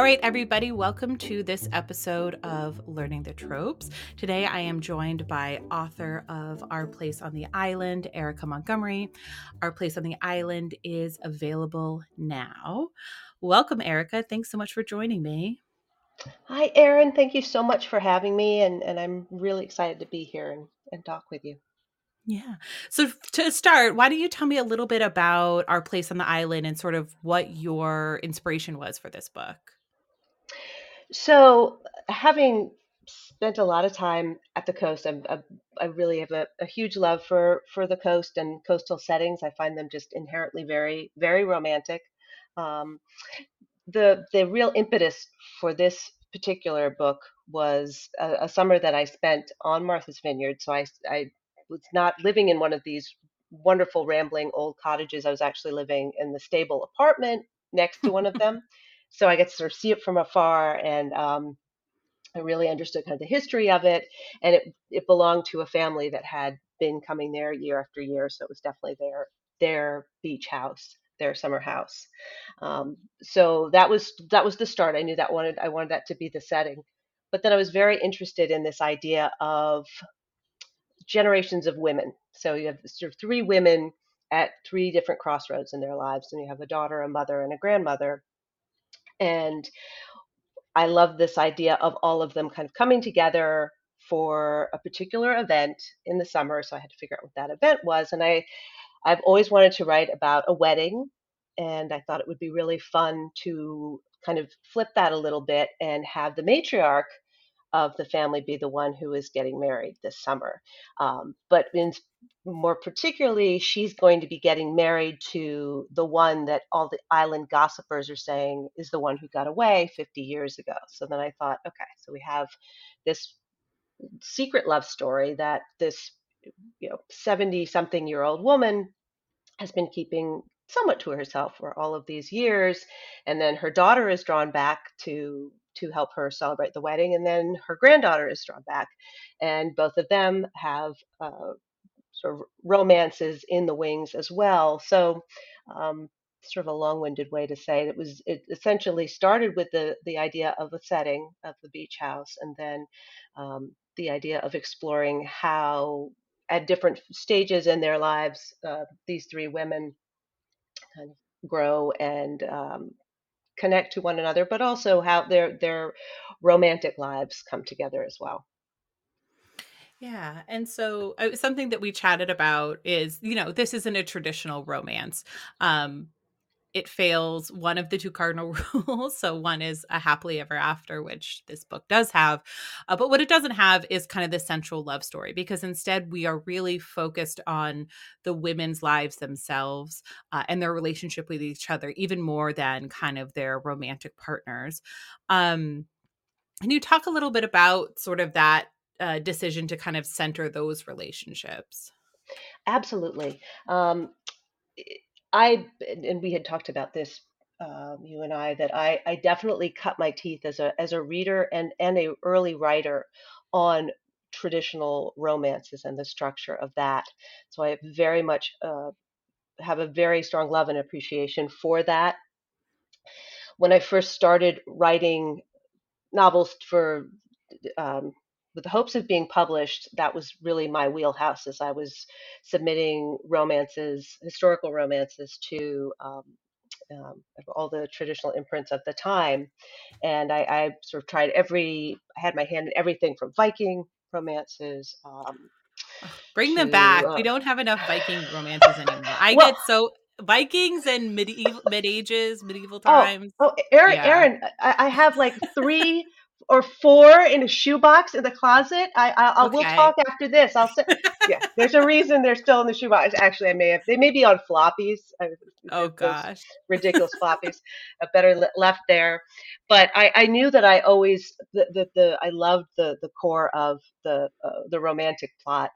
All right, everybody, welcome to this episode of Learning the Tropes. Today I am joined by author of Our Place on the Island, Erika Montgomery. Our Place on the Island is available now. Welcome, Erika. Thanks so much for joining me. Hi, Erin. Thank you so much for having me, and, and I'm really excited to be here and, and talk with you. Yeah. So to start, why don't you tell me a little bit about Our Place on the Island and sort of what your inspiration was for this book? So, having spent a lot of time at the coast, I'm, I, I really have a, a huge love for for the coast and coastal settings. I find them just inherently very very romantic. Um, the the real impetus for this particular book was a, a summer that I spent on Martha's Vineyard. So I I was not living in one of these wonderful rambling old cottages. I was actually living in the stable apartment next to one of them. So I get to sort of see it from afar, and um, I really understood kind of the history of it. And it it belonged to a family that had been coming there year after year, so it was definitely their their beach house, their summer house. Um, so that was that was the start. I knew that wanted I wanted that to be the setting. But then I was very interested in this idea of generations of women. So you have sort of three women at three different crossroads in their lives, and you have a daughter, a mother, and a grandmother and I love this idea of all of them kind of coming together for a particular event in the summer. So I had to figure out what that event was. And I, I've always wanted to write about a wedding. And I thought it would be really fun to kind of flip that a little bit and have the matriarch of the family be the one who is getting married this summer. Um, but in, more particularly, she's going to be getting married to the one that all the island gossipers are saying is the one who got away 50 years ago. So then I thought, okay, so we have this secret love story that this you know 70 something year old woman has been keeping somewhat to herself for all of these years and then her daughter is drawn back to to help her celebrate the wedding. And then her granddaughter is drawn back, and both of them have uh, sort of romances in the wings as well. So, um, sort of a long-winded way to say it, was it essentially started with the the idea of the setting of the beach house, and then um, the idea of exploring how at different stages in their lives uh, these three women kind of grow and um, connect to one another, but also how their their romantic lives come together as well. Yeah. And so uh, something that we chatted about is, you know, this isn't a traditional romance. Um, it fails one of the two cardinal rules. So one is a happily ever after, which this book does have. Uh, but what it doesn't have is kind of the central love story because instead we are really focused on the women's lives themselves uh, and their relationship with each other, even more than kind of their romantic partners. Um, can you talk a little bit about sort of that uh, decision to kind of center those relationships? Absolutely. Um, I and we had talked about this, um, you and I, that I, I definitely cut my teeth as a as a reader and and a early writer on traditional romances and the structure of that. So I very much uh, have a very strong love and appreciation for that. When I first started writing novels for um, with the hopes of being published, that was really my wheelhouse as I was submitting romances, historical romances to um, um, all the traditional imprints of the time. And I, I, sort of tried every, I had my hand in everything from Viking romances. Um, Bring to, them back. Uh, we don't have enough Viking romances anymore. I well, get so Vikings and medieval mid ages, medieval times. Oh, oh Erin, yeah. Erin, I, I have like three or four in a shoebox in the closet. I, I, I okay. will talk after this. I'll say, yeah, there's a reason they're still in the shoebox. Actually, I may have, they may be on floppies. Oh gosh. Ridiculous floppies. A better left there. But I, I knew that I always, the, the, the I loved the, the core of the, uh, the romantic plot.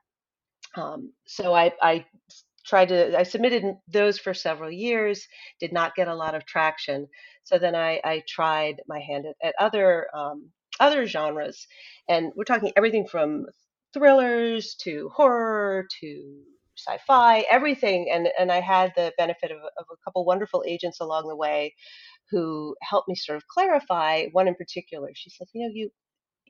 Um, so I, I tried to, I submitted those for several years, did not get a lot of traction. So then I, I tried my hand at, at other um, other genres. And we're talking everything from thrillers to horror to sci-fi, everything. And and I had the benefit of, of a couple wonderful agents along the way who helped me sort of clarify one in particular. She said, you know, you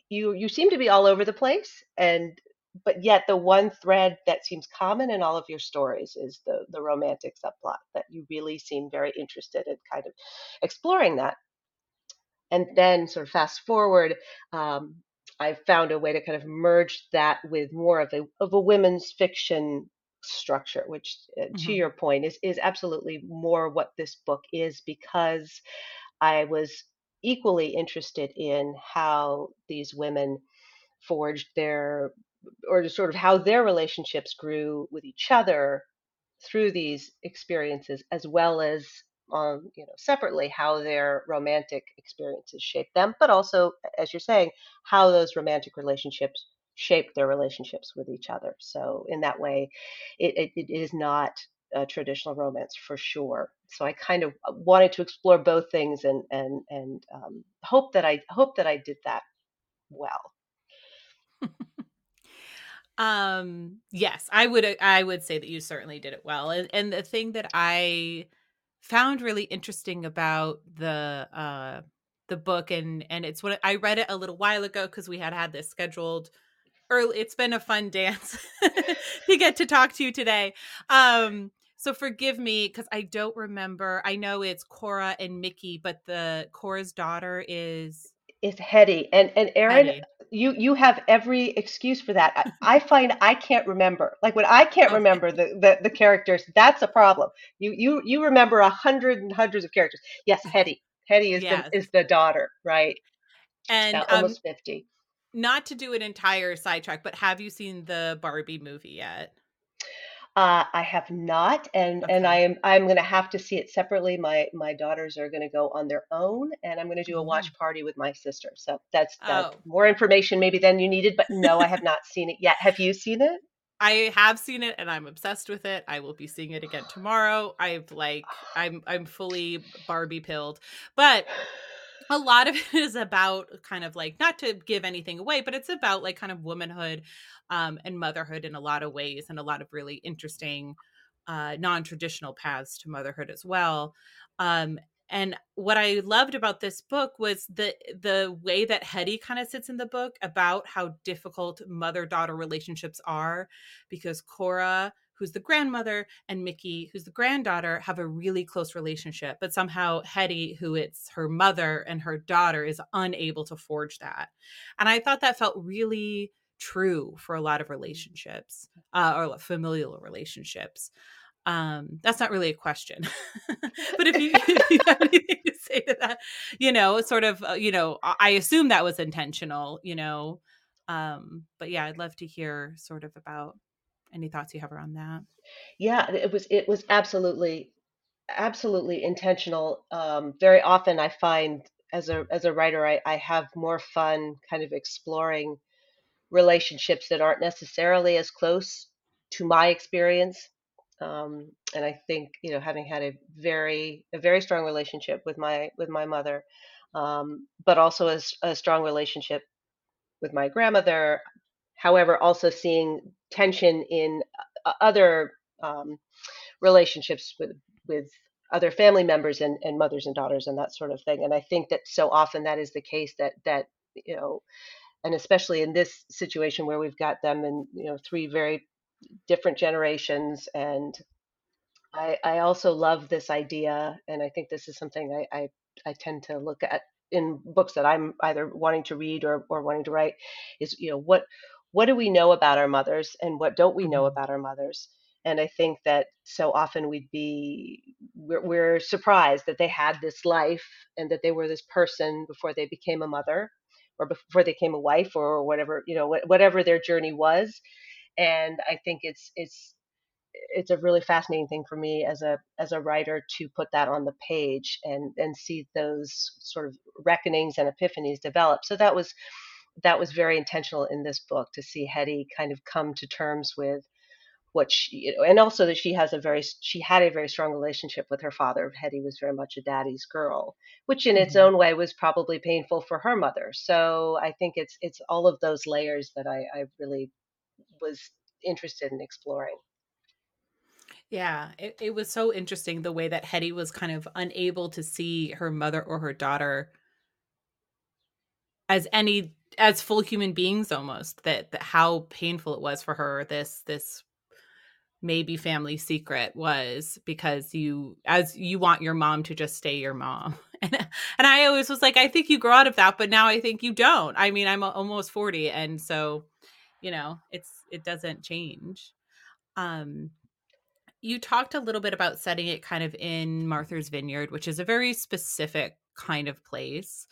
you you seem to be all over the place and but yet the one thread that seems common in all of your stories is the the romantic subplot that you really seem very interested in kind of exploring that and then sort of fast forward um, i found a way to kind of merge that with more of a of a women's fiction structure which uh, to hmm your point is is absolutely more what this book is because i was equally interested in how these women forged their or sort of how their relationships grew with each other through these experiences as well as um, you know separately how their romantic experiences shape them but also as you're saying how those romantic relationships shape their relationships with each other so in that way it, it, it is not a traditional romance for sure so i kind of wanted to explore both things and and and um, hope that i hope that i did that well Um, yes, I would uh, I would say that you certainly did it well. And and the thing that I found really interesting about the uh the book and and it's what I read it a little while ago because we had had this scheduled early. It's been a fun dance to get to talk to you today. Um, so forgive me because I don't remember. I know it's Cora and Mickey, but the Cora's daughter is is Hetty. And and Erin Hetty. you you have every excuse for that. I, I find I can't remember. Like when I can't Okay. remember the, the the characters that's a problem. You you you remember a hundred and hundreds of characters. Yes Hetty Hetty is the is the daughter right? And um almost 50 not to do an entire sidetrack, but have you seen the Barbie movie yet? Uh, I have not and and I am I'm going to have to see it separately my my daughters are going to go on their own and I'm going to do a watch party with my sister so that's that's Oh. more information maybe than you needed but no I have not seen it yet have you seen it I have seen it and I'm obsessed with it. I will be seeing it again tomorrow. I've like I'm I'm fully Barbie pilled. But a lot of it is about kind of like not to give anything away, but it's about like kind of womanhood um and motherhood in a lot of ways and a lot of really interesting uh non-traditional paths to motherhood as well. Um and what I loved about this book was the the way that Hetty kind of sits in the book about how difficult mother-daughter relationships are because Cora who's the grandmother and Mickey, who's the granddaughter, have a really close relationship. But somehow Hetty, who it's her mother and her daughter, is unable to forge that. And I thought that felt really true for a lot of relationships uh, or familial relationships. Um, that's not really a question, but if you if you have anything to say to that, you know, sort of, uh, you know, I I assume that was intentional, you know. Um, but yeah, I'd love to hear sort of about any thoughts you have around that. Yeah, it was it was absolutely absolutely intentional. Um, very often I find as a as a writer I, I have more fun kind of exploring relationships that aren't necessarily as close to my experience. Um, and I think, you know, having had a very a very strong relationship with my with my mother, um, but also a strong relationship with my grandmother. However, also seeing tension in uh, other um, relationships with with other family members and, and mothers and daughters and that sort of thing. And I think that so often that is the case that that you know, and especially in this situation where we've got them in you know three very different generations. And I I also love this idea, and I think this is something I I, I tend to look at in books that I'm either wanting to read or, or wanting to write is you know what what do we know about our mothers and what don't we know Mhm. about our mothers and I think that so often we'd be we're, we're surprised that they had this life and that they were this person before they became a mother or before they came a wife or whatever you know wh- whatever their journey was and I think it's it's it's a really fascinating thing for me as a as a writer to put that on the page and and see those sort of reckonings and epiphanies develop. So that was that was very intentional in this book to see Hetty kind of come to terms with what she and also that she has a very she had a very strong relationship with her father. Hetty was very much a daddy's girl, which in its Mhm. own way was probably painful for her mother. So I think it's it's all of those layers that I, I really was interested in exploring. Yeah, it, it was so interesting the way that Hetty was kind of unable to see her mother or her daughter as any as full human beings almost that, that how painful it was for her this this maybe family secret was because you as you want your mom to just stay your mom. And and i always was like i think you grow out of that but now i think you don't. I mean i'm almost 40 and so you know it's it doesn't change. Um you talked a little bit about setting it kind of in martha's vineyard which is a very specific kind of place.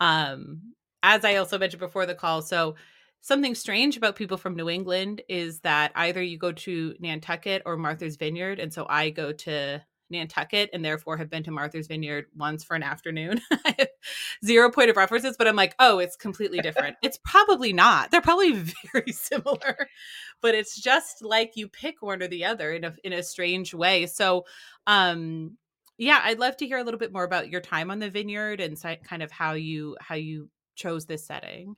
Um as i also mentioned before the call so something strange about people from New England is that either you go to Nantucket or Martha's Vineyard. And so I go to Nantucket and therefore have been to Martha's Vineyard once for an afternoon. Zero point of references, but I'm like, oh, it's completely different. it's probably not. They're probably very similar, but it's just like you pick one or the other in a in a strange way. So um yeah, I'd love to hear a little bit more about your time on the vineyard and kind of how you how you chose this setting.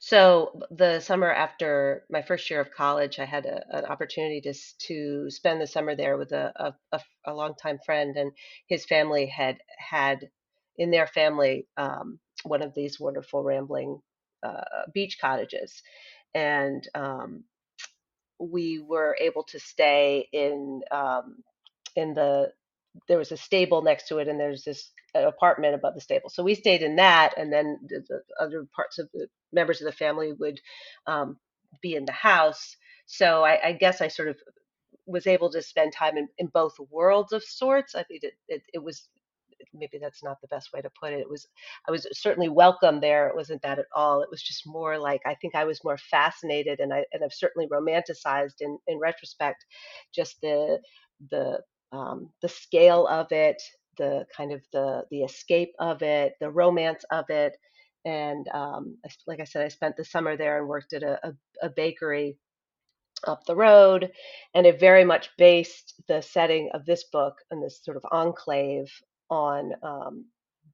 So the summer after my first year of college, I had a, an opportunity to to spend the summer there with a, a, a, longtime friend, and his family had had in their family um, one of these wonderful rambling uh, beach cottages, and um, we were able to stay in um, in the there was a stable next to it and there's this apartment above the stable so we stayed in that and then the, the other parts of the members of the family would um, be in the house so I, I, guess i sort of was able to spend time in, in both worlds of sorts i think it, it, it was maybe that's not the best way to put it. It was I was certainly welcome there. It wasn't that at all. It was just more like I think I was more fascinated and I and I've certainly romanticized in in retrospect just the the um, the scale of it, the kind of the the escape of it, the romance of it. And um, like I said, I spent the summer there and worked at a, a, a bakery up the road, and it very much based the setting of this book and this sort of enclave on um,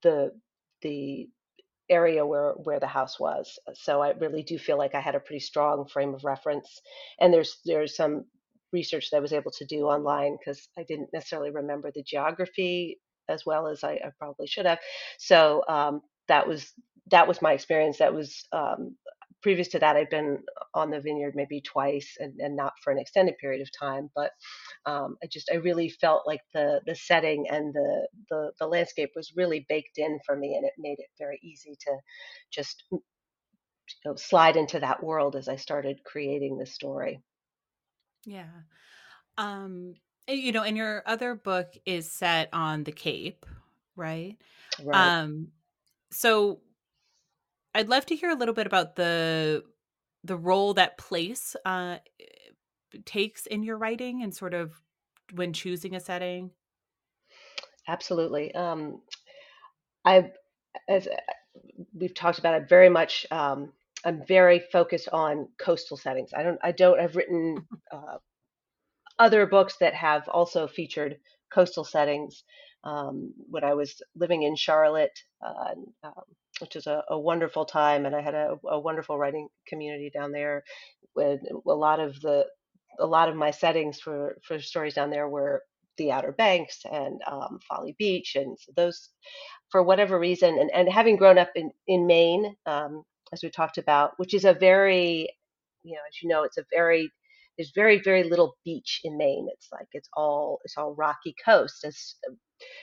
the the area where where the house was. So I really do feel like I had a pretty strong frame of reference. And there's there's some research that I was able to do online because I didn't necessarily remember the geography as well as I, I probably should have. So um, that was that was my experience. That was um, previous to that, I'd been on the vineyard maybe twice and, and not for an extended period of time. But um, I just I really felt like the the setting and the, the the landscape was really baked in for me, and it made it very easy to just you know, slide into that world as I started creating the story. Yeah. Um, you know, and your other book is set on the Cape, right? Right. Um, so I'd love to hear a little bit about the the role that place uh, takes in your writing and sort of when choosing a setting. Absolutely. Um, I, as uh, we've talked about, it very much. Um, I'm very focused on coastal settings. I don't. I don't. I've written uh, other books that have also featured coastal settings. Um, when I was living in Charlotte, uh, um, which was a, a, wonderful time, and I had a, a, wonderful writing community down there. With a lot of the a lot of my settings for for stories down there were the Outer Banks and um, Folly Beach, and those for whatever reason, and, and having grown up in in Maine, um, as we talked about, which is a very you know, as you know, it's a very there's very very little beach in Maine. It's like it's all it's all rocky coast. As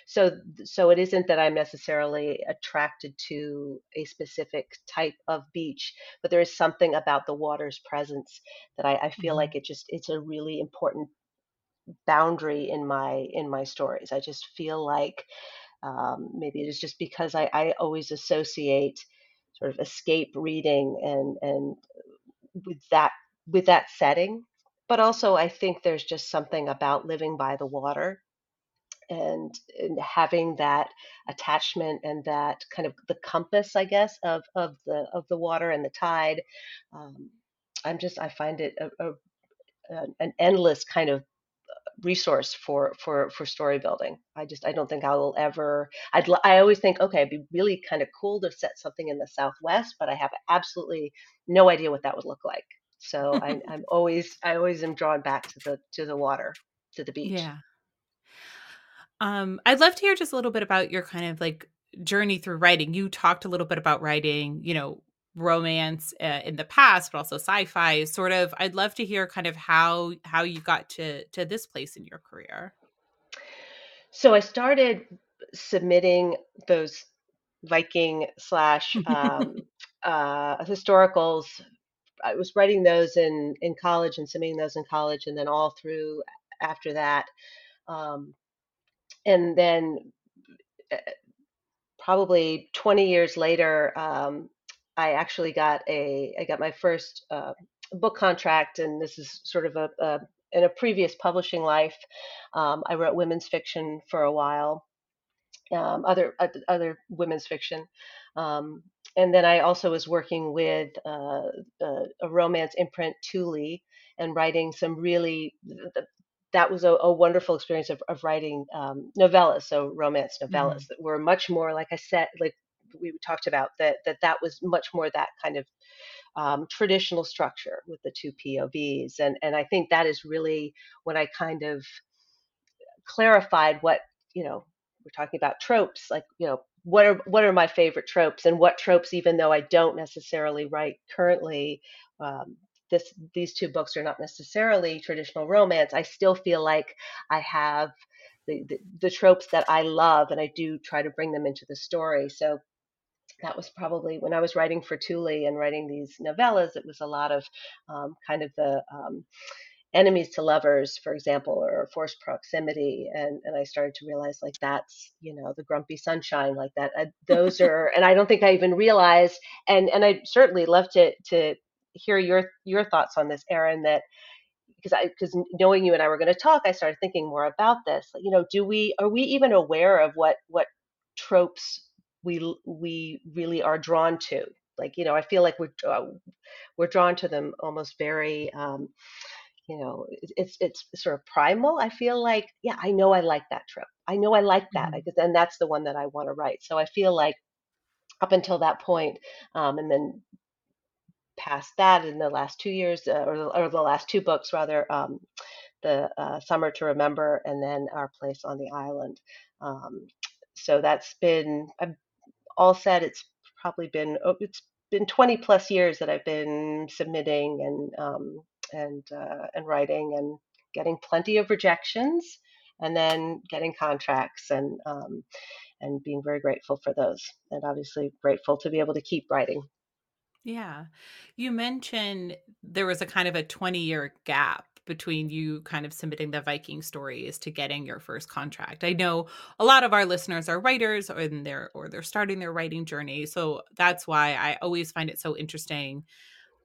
so so it isn't that i'm necessarily attracted to a specific type of beach but there is something about the water's presence that i, I feel mm-hmm. like it just it's a really important boundary in my in my stories i just feel like um, maybe it is just because I, I always associate sort of escape reading and and with that with that setting but also i think there's just something about living by the water and, and having that attachment and that kind of the compass, I guess, of of the of the water and the tide. Um, I'm just I find it a, a, an endless kind of resource for for for story building. I just I don't think I will ever. I'd I always think okay, it'd be really kind of cool to set something in the Southwest, but I have absolutely no idea what that would look like. So I, I'm always I always am drawn back to the to the water. to the beach. Yeah. Um, I'd love to hear just a little bit about your kind of like journey through writing. You talked a little bit about writing, you know, romance uh, in the past, but also sci-fi. Sort of, I'd love to hear kind of how how you got to to this place in your career. So I started submitting those Viking slash um, uh, historicals. I was writing those in in college and submitting those in college, and then all through after that. Um, and then uh, probably 20 years later, um, I actually got a I got my first uh, book contract, and this is sort of a, a in a previous publishing life. Um, I wrote women's fiction for a while, um, other other women's fiction, um, and then I also was working with uh, a, a, romance imprint, Tule, and writing some really. That was a, a wonderful experience of, of writing um, novellas, so romance novellas mm-hmm. that were much more, like I said, like we talked about, that that that was much more that kind of um, traditional structure with the two POVs, and and I think that is really when I kind of clarified what you know we're talking about tropes like you know what are what are my favorite tropes and what tropes even though i don't necessarily write currently um, this these two books are not necessarily traditional romance i still feel like i have the, the, the tropes that i love and i do try to bring them into the story so that was probably when I was writing for Tule and writing these novellas. It was a lot of um, kind of the um, enemies to lovers, for example, or forced proximity. And, and I started to realize like that's, you know, the grumpy sunshine like that. Uh, those are, and I don't think I even realized, and, and I certainly love to, to hear your, your thoughts on this, Erin, that because I, because knowing you and I were going to talk, I started thinking more about this. You know, do we, are we even aware of what, what tropes we, we really are drawn to? Like, you know, I feel like we're, uh, we're drawn to them almost very, um, you know it's it's sort of primal i feel like yeah i know i like that trip i know i like that mm-hmm. and that's the one that i want to write so i feel like up until that point, um, and then past that in the last two years uh, or, or, the last two books rather um, the uh, summer to remember and then our place on the island um, so that's been I'm all said it's probably been oh, it's been 20 plus years that i've been submitting and um, and uh, and writing and getting plenty of rejections and then getting contracts and um, and being very grateful for those and obviously grateful to be able to keep writing. Yeah. You mentioned there was a kind of a 20 year gap between you kind of submitting the viking stories to getting your first contract. I know a lot of our listeners are writers or they're or they're starting their writing journey so that's why i always find it so interesting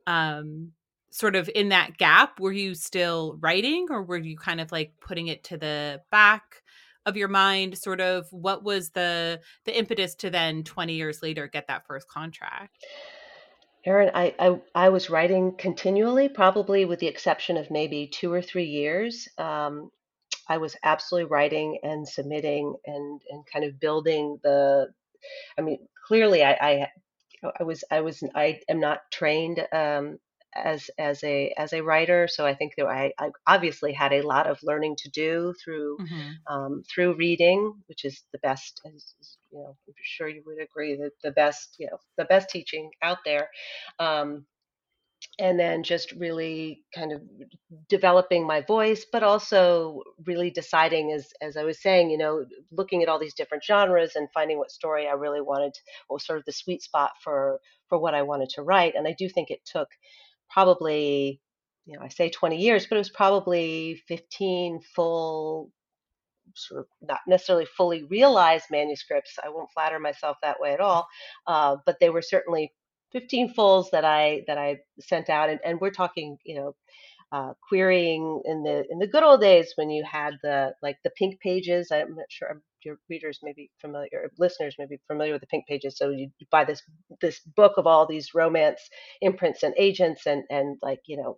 um sort of in that gap were you still writing or were you kind of like putting it to the back of your mind sort of what was the the impetus to then 20 years later get that first contract Erin, I, I, I was writing continually, probably with the exception of maybe two or three years. Um, I was absolutely writing and submitting and, and kind of building the. I mean, clearly, I, I I was I was I am not trained um, as as a as a writer. So I think that I, I obviously had a lot of learning to do through mm-hmm. um, through reading, which is the best. As, you know, I'm sure you would agree that the best you know the best teaching out there. Um, and then just really kind of developing my voice but also really deciding as as i was saying you know looking at all these different genres and finding what story i really wanted what was sort of the sweet spot for for what i wanted to write and i do think it took probably, you know, I say 20 years, but it was probably 15 full, sort of not necessarily fully realized manuscripts. I won't flatter myself that way at all, uh, but they were certainly 15 fulls that I that I sent out, and, and we're talking, you know, uh, querying in the in the good old days when you had the like the pink pages. I'm not sure your readers may be familiar, or listeners may be familiar with the pink pages. So you buy this this book of all these romance imprints and agents, and and like you know,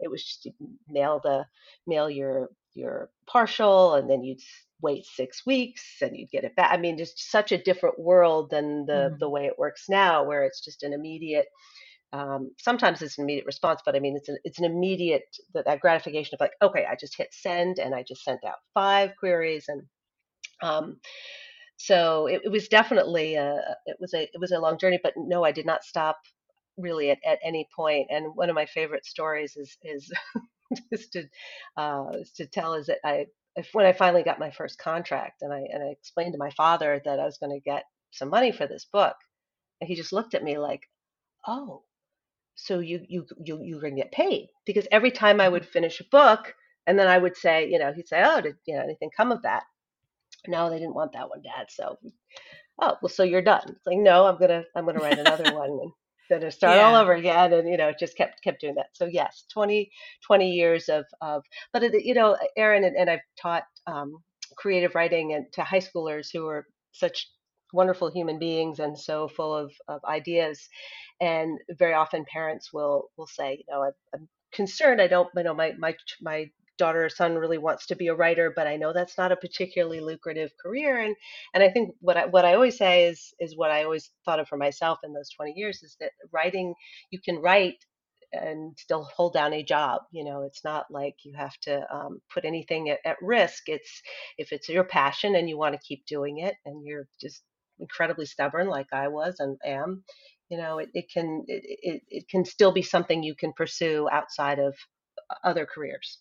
it was just mail the mail your your partial, and then you'd wait six weeks and you'd get it back. I mean, just such a different world than the mm. the way it works now, where it's just an immediate um, sometimes it's an immediate response, but I mean, it's an, it's an immediate, that, that gratification of like, okay, I just hit send and I just sent out five queries. And um, so it, it was definitely, a, it was a, it was a long journey, but no, I did not stop really at, at any point. And one of my favorite stories is, is, is to, uh, to tell is that I, if, when I finally got my first contract and I, and I explained to my father that I was going to get some money for this book, and he just looked at me like, oh, so you you you you're going to get paid because every time I would finish a book and then I would say, you know, he'd say, oh, did you know anything come of that? No, they didn't want that one, Dad. So, oh, well, so you're done. It's like, no, I'm gonna I'm gonna write another one and gonna start all over again, and you know, it just kept kept doing that. So yes, 20 20 years of of, but it, you know, Erin and, and I've taught um, creative writing and to high schoolers who are such wonderful human beings and so full of, of ideas and very often parents will will say, you know, I'm, I'm concerned. I don't, you know, my my my daughter or son really wants to be a writer, but I know that's not a particularly lucrative career. And and I think what I what I always say is is what I always thought of for myself in those 20 years is that writing you can write and still hold down a job. You know, it's not like you have to um, put anything at, at risk. It's if it's your passion and you want to keep doing it, and you're just incredibly stubborn like I was and am, you know, it, it can it, it, it can still be something you can pursue outside of other careers.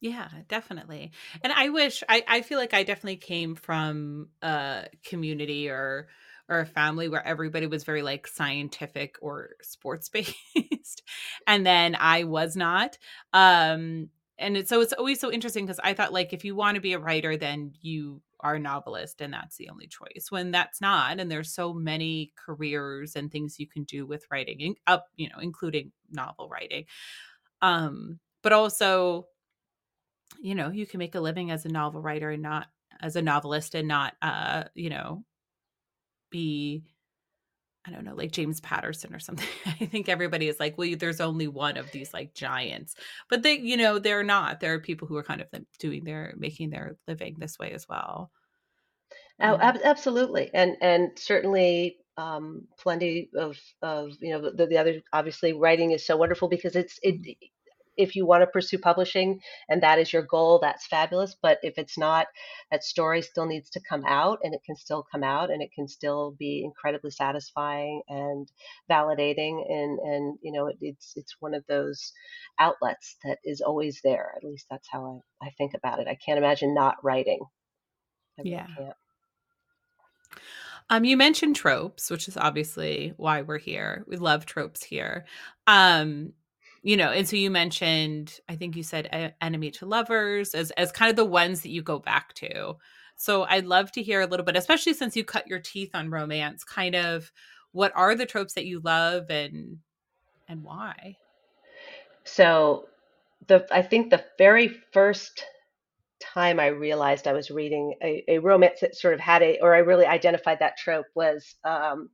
Yeah, definitely. And I wish I I feel like I definitely came from a community or or a family where everybody was very like scientific or sports based. and then I was not. Um and it's so it's always so interesting because I thought like if you want to be a writer, then you are a novelist and that's the only choice when that's not and there's so many careers and things you can do with writing in- up you know including novel writing. Um but also you know, you can make a living as a novel writer and not as a novelist and not uh, you know, be I don't know, like James Patterson or something. I think everybody is like, well, there's only one of these like giants, but they, you know, they're not. There are people who are kind of doing their making their living this way as well. Oh, ab- absolutely, and and certainly um, plenty of of you know the, the other obviously writing is so wonderful because it's it if you want to pursue publishing and that is your goal, that's fabulous. But if it's not, that story still needs to come out and it can still come out and it can still be incredibly satisfying and validating. And, and you know, it, it's, it's one of those outlets that is always there. At least that's how I, I think about it. I can't imagine not writing. I yeah. can't. Um, you mentioned tropes, which is obviously why we're here. We love tropes here. Um, you know, and so you mentioned, I think you said enemy to lovers as as kind of the ones that you go back to. So I'd love to hear a little bit, especially since you cut your teeth on romance, kind of what are the tropes that you love and and why? So the I think the very first time I realized I was reading a, a romance that sort of had a, or I really identified that trope was, um,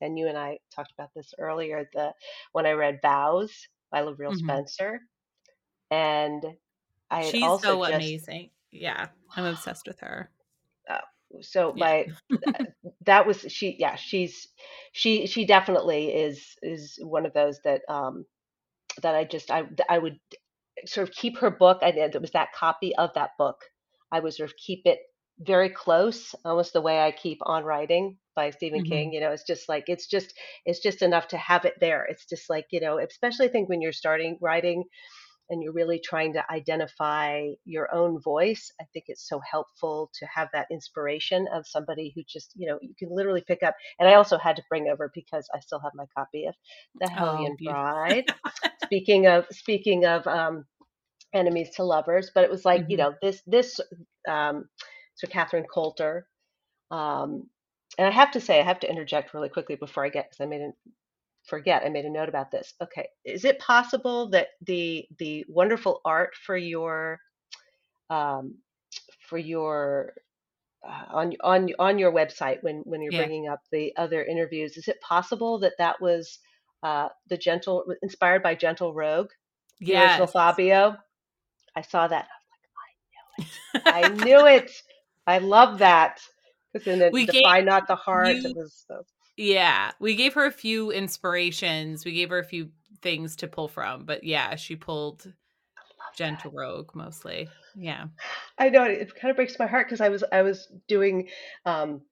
and you and I talked about this earlier, the when I read Vows by LaVyrle hmm Spencer, and I She's also so just, amazing. Yeah, I'm obsessed with her. uh, so Yeah. my that was she, yeah, she's she she definitely is is one of those that um that I just I I would sort of keep her book. I did. It was that copy of that book. I would sort of keep it very close, almost the way I keep On Writing by Stephen hmm King. You know, it's just like it's just it's just enough to have it there. It's just like you know, especially I think when you're starting writing and you're really trying to identify your own voice. I think it's so helpful to have that inspiration of somebody who just you know you can literally pick up. And I also had to bring over because I still have my copy of The Oh, Hellion beautiful. Bride. Speaking of speaking of um, enemies to lovers, but it was like, you hmm know, this this um so Catherine Coulter. Um and I have to say, I have to interject really quickly before I get because I made a forget, I made a note about this. Okay. Is it possible that the the wonderful art for your um for your uh, on on on your website when when you're Yeah. bringing up the other interviews, is it possible that that was uh, the gentle inspired by Gentle Rogue, the original Yes. Fabio? I saw that. I knew it. I knew it. I love that. Because in the We gave Not the Heart, it you was. So. Yeah, we gave her a few inspirations. We gave her a few things to pull from, but yeah, she pulled Gentle Rogue mostly. Yeah. I know it kind of breaks my heart because I was I was doing um,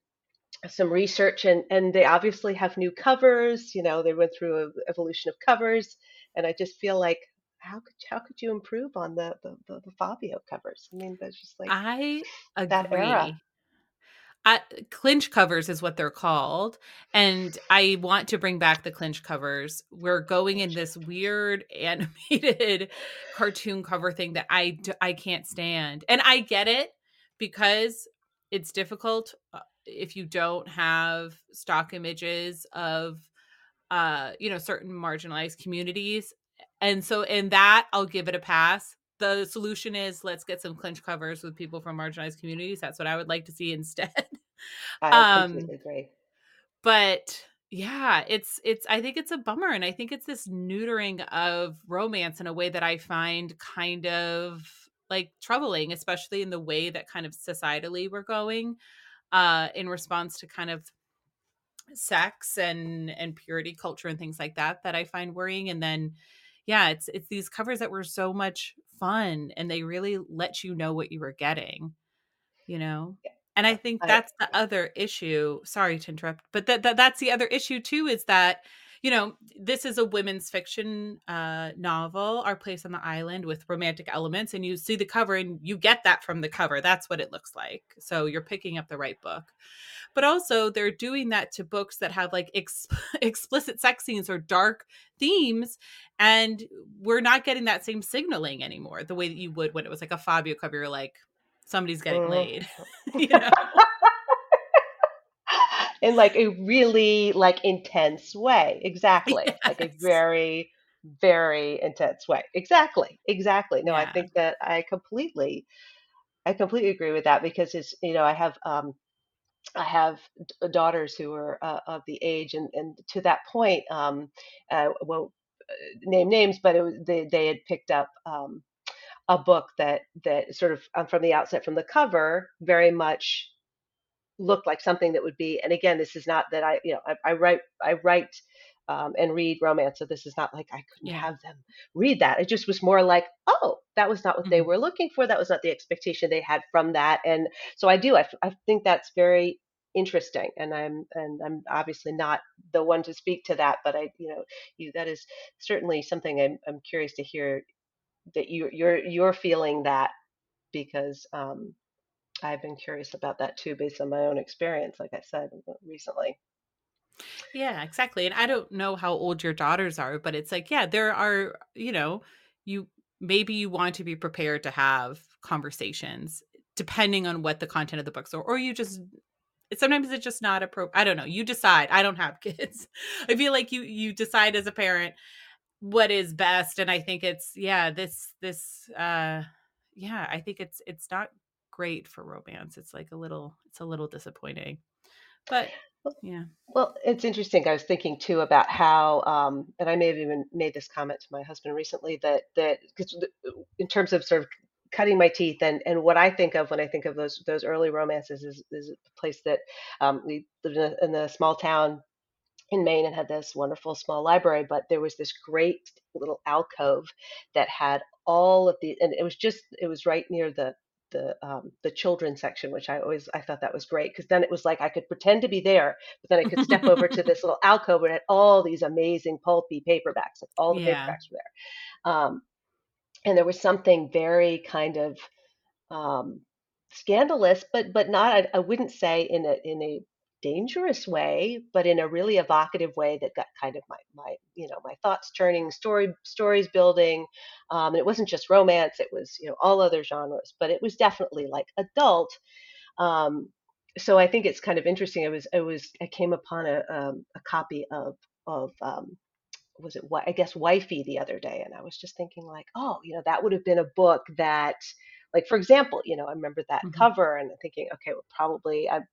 some research and and they obviously have new covers. You know, they went through a evolution of covers, and I just feel like how could how could you improve on the the, the, the Fabio covers? I mean, that's just like I that era. I, clinch covers is what they're called and i want to bring back the clinch covers. We're going in this weird animated cartoon cover thing that i i can't stand and i get it because it's difficult uh, if you don't have stock images of uh you know certain marginalized communities and so in that i'll give it a pass the solution is let's get some clinch covers with people from marginalized communities that's what i would like to see instead I um completely agree. but yeah it's it's i think it's a bummer and i think it's this neutering of romance in a way that i find kind of like troubling especially in the way that kind of societally we're going uh in response to kind of sex and and purity culture and things like that that I find worrying and then yeah it's it's these covers that were so much fun and they really let you know what you were getting you know? Yeah, and I think that's the other issue sorry to interrupt but that, that that's the other issue too is that you know this is a women's fiction uh novel our place on the island with romantic elements and you see the cover and you get that from the cover. That's what it looks like. So you're picking up the right book. But also they're doing that to books that have like ex- explicit sex scenes or dark themes and we're not getting that same signaling anymore the way that you would when it was like a fabio cover you're like somebody's getting Mhm. laid you know in like a really like intense way. Exactly. Like a very, very intense way. Exactly. Exactly. No, I think that I completely, I completely agree with that because it's, you know, I have, um, I have daughters who are uh, of the age, and, and to that point, um, uh, won't name names, but it was, they they had picked up um, a book that that sort of um, from the outset, from the cover, very much looked like something that would be and again this is not that i you know i, I write i write um, and read romance so this is not like i couldn't yeah. have them read that. It just was more like oh that was not what they Mhm. were looking for. That was not the expectation they had from that. And so i do i, I think that's very interesting and i'm and i'm obviously not the one to speak to that but i you know you that is certainly something i'm, I'm curious to hear that you you're you're feeling that because um I've been curious about that too, based on my own experience, like I said uh, recently. Yeah, exactly. And I don't know how old your daughters are, but it's like, yeah, there are, you know, you maybe you want to be prepared to have conversations depending on what the content of the books are, or you just sometimes it's just not appropriate. I don't know. You decide. I don't have kids. I feel like you you decide as a parent what is best. And I think it's yeah, this this uh yeah, I think it's it's not great for romance. It's like a little it's a little disappointing. But yeah. well, it's interesting. I was thinking too about how, um, and I may have even made this comment to my husband recently that that because in terms of sort of cutting my teeth and and what I think of when I think of those those early romances is is a place that um, we lived in a, in a small town in Maine and had this wonderful small library, but there was this great little alcove that had all of the, and it was just, it was right near the the um, the children's section, which I always I thought that was great because then it was like I could pretend to be there, but then I could step over to this little alcove and it had all these amazing pulpy paperbacks, like all the yeah. paperbacks were there. Um, and there was something very kind of um, scandalous, but but not I, I wouldn't say in a in a dangerous way, but in a really evocative way that got kind of my my you know my thoughts turning, story stories building. Um, and it wasn't just romance; it was you know all other genres, but it was definitely like adult. Um, so I think it's kind of interesting. I was I was I came upon a um, a copy of of um, was it what I guess wifey the other day, and I was just thinking like, oh, you know, that would have been a book that, like for example, you know, I remember that Mhm. cover and thinking, okay, well, probably I'm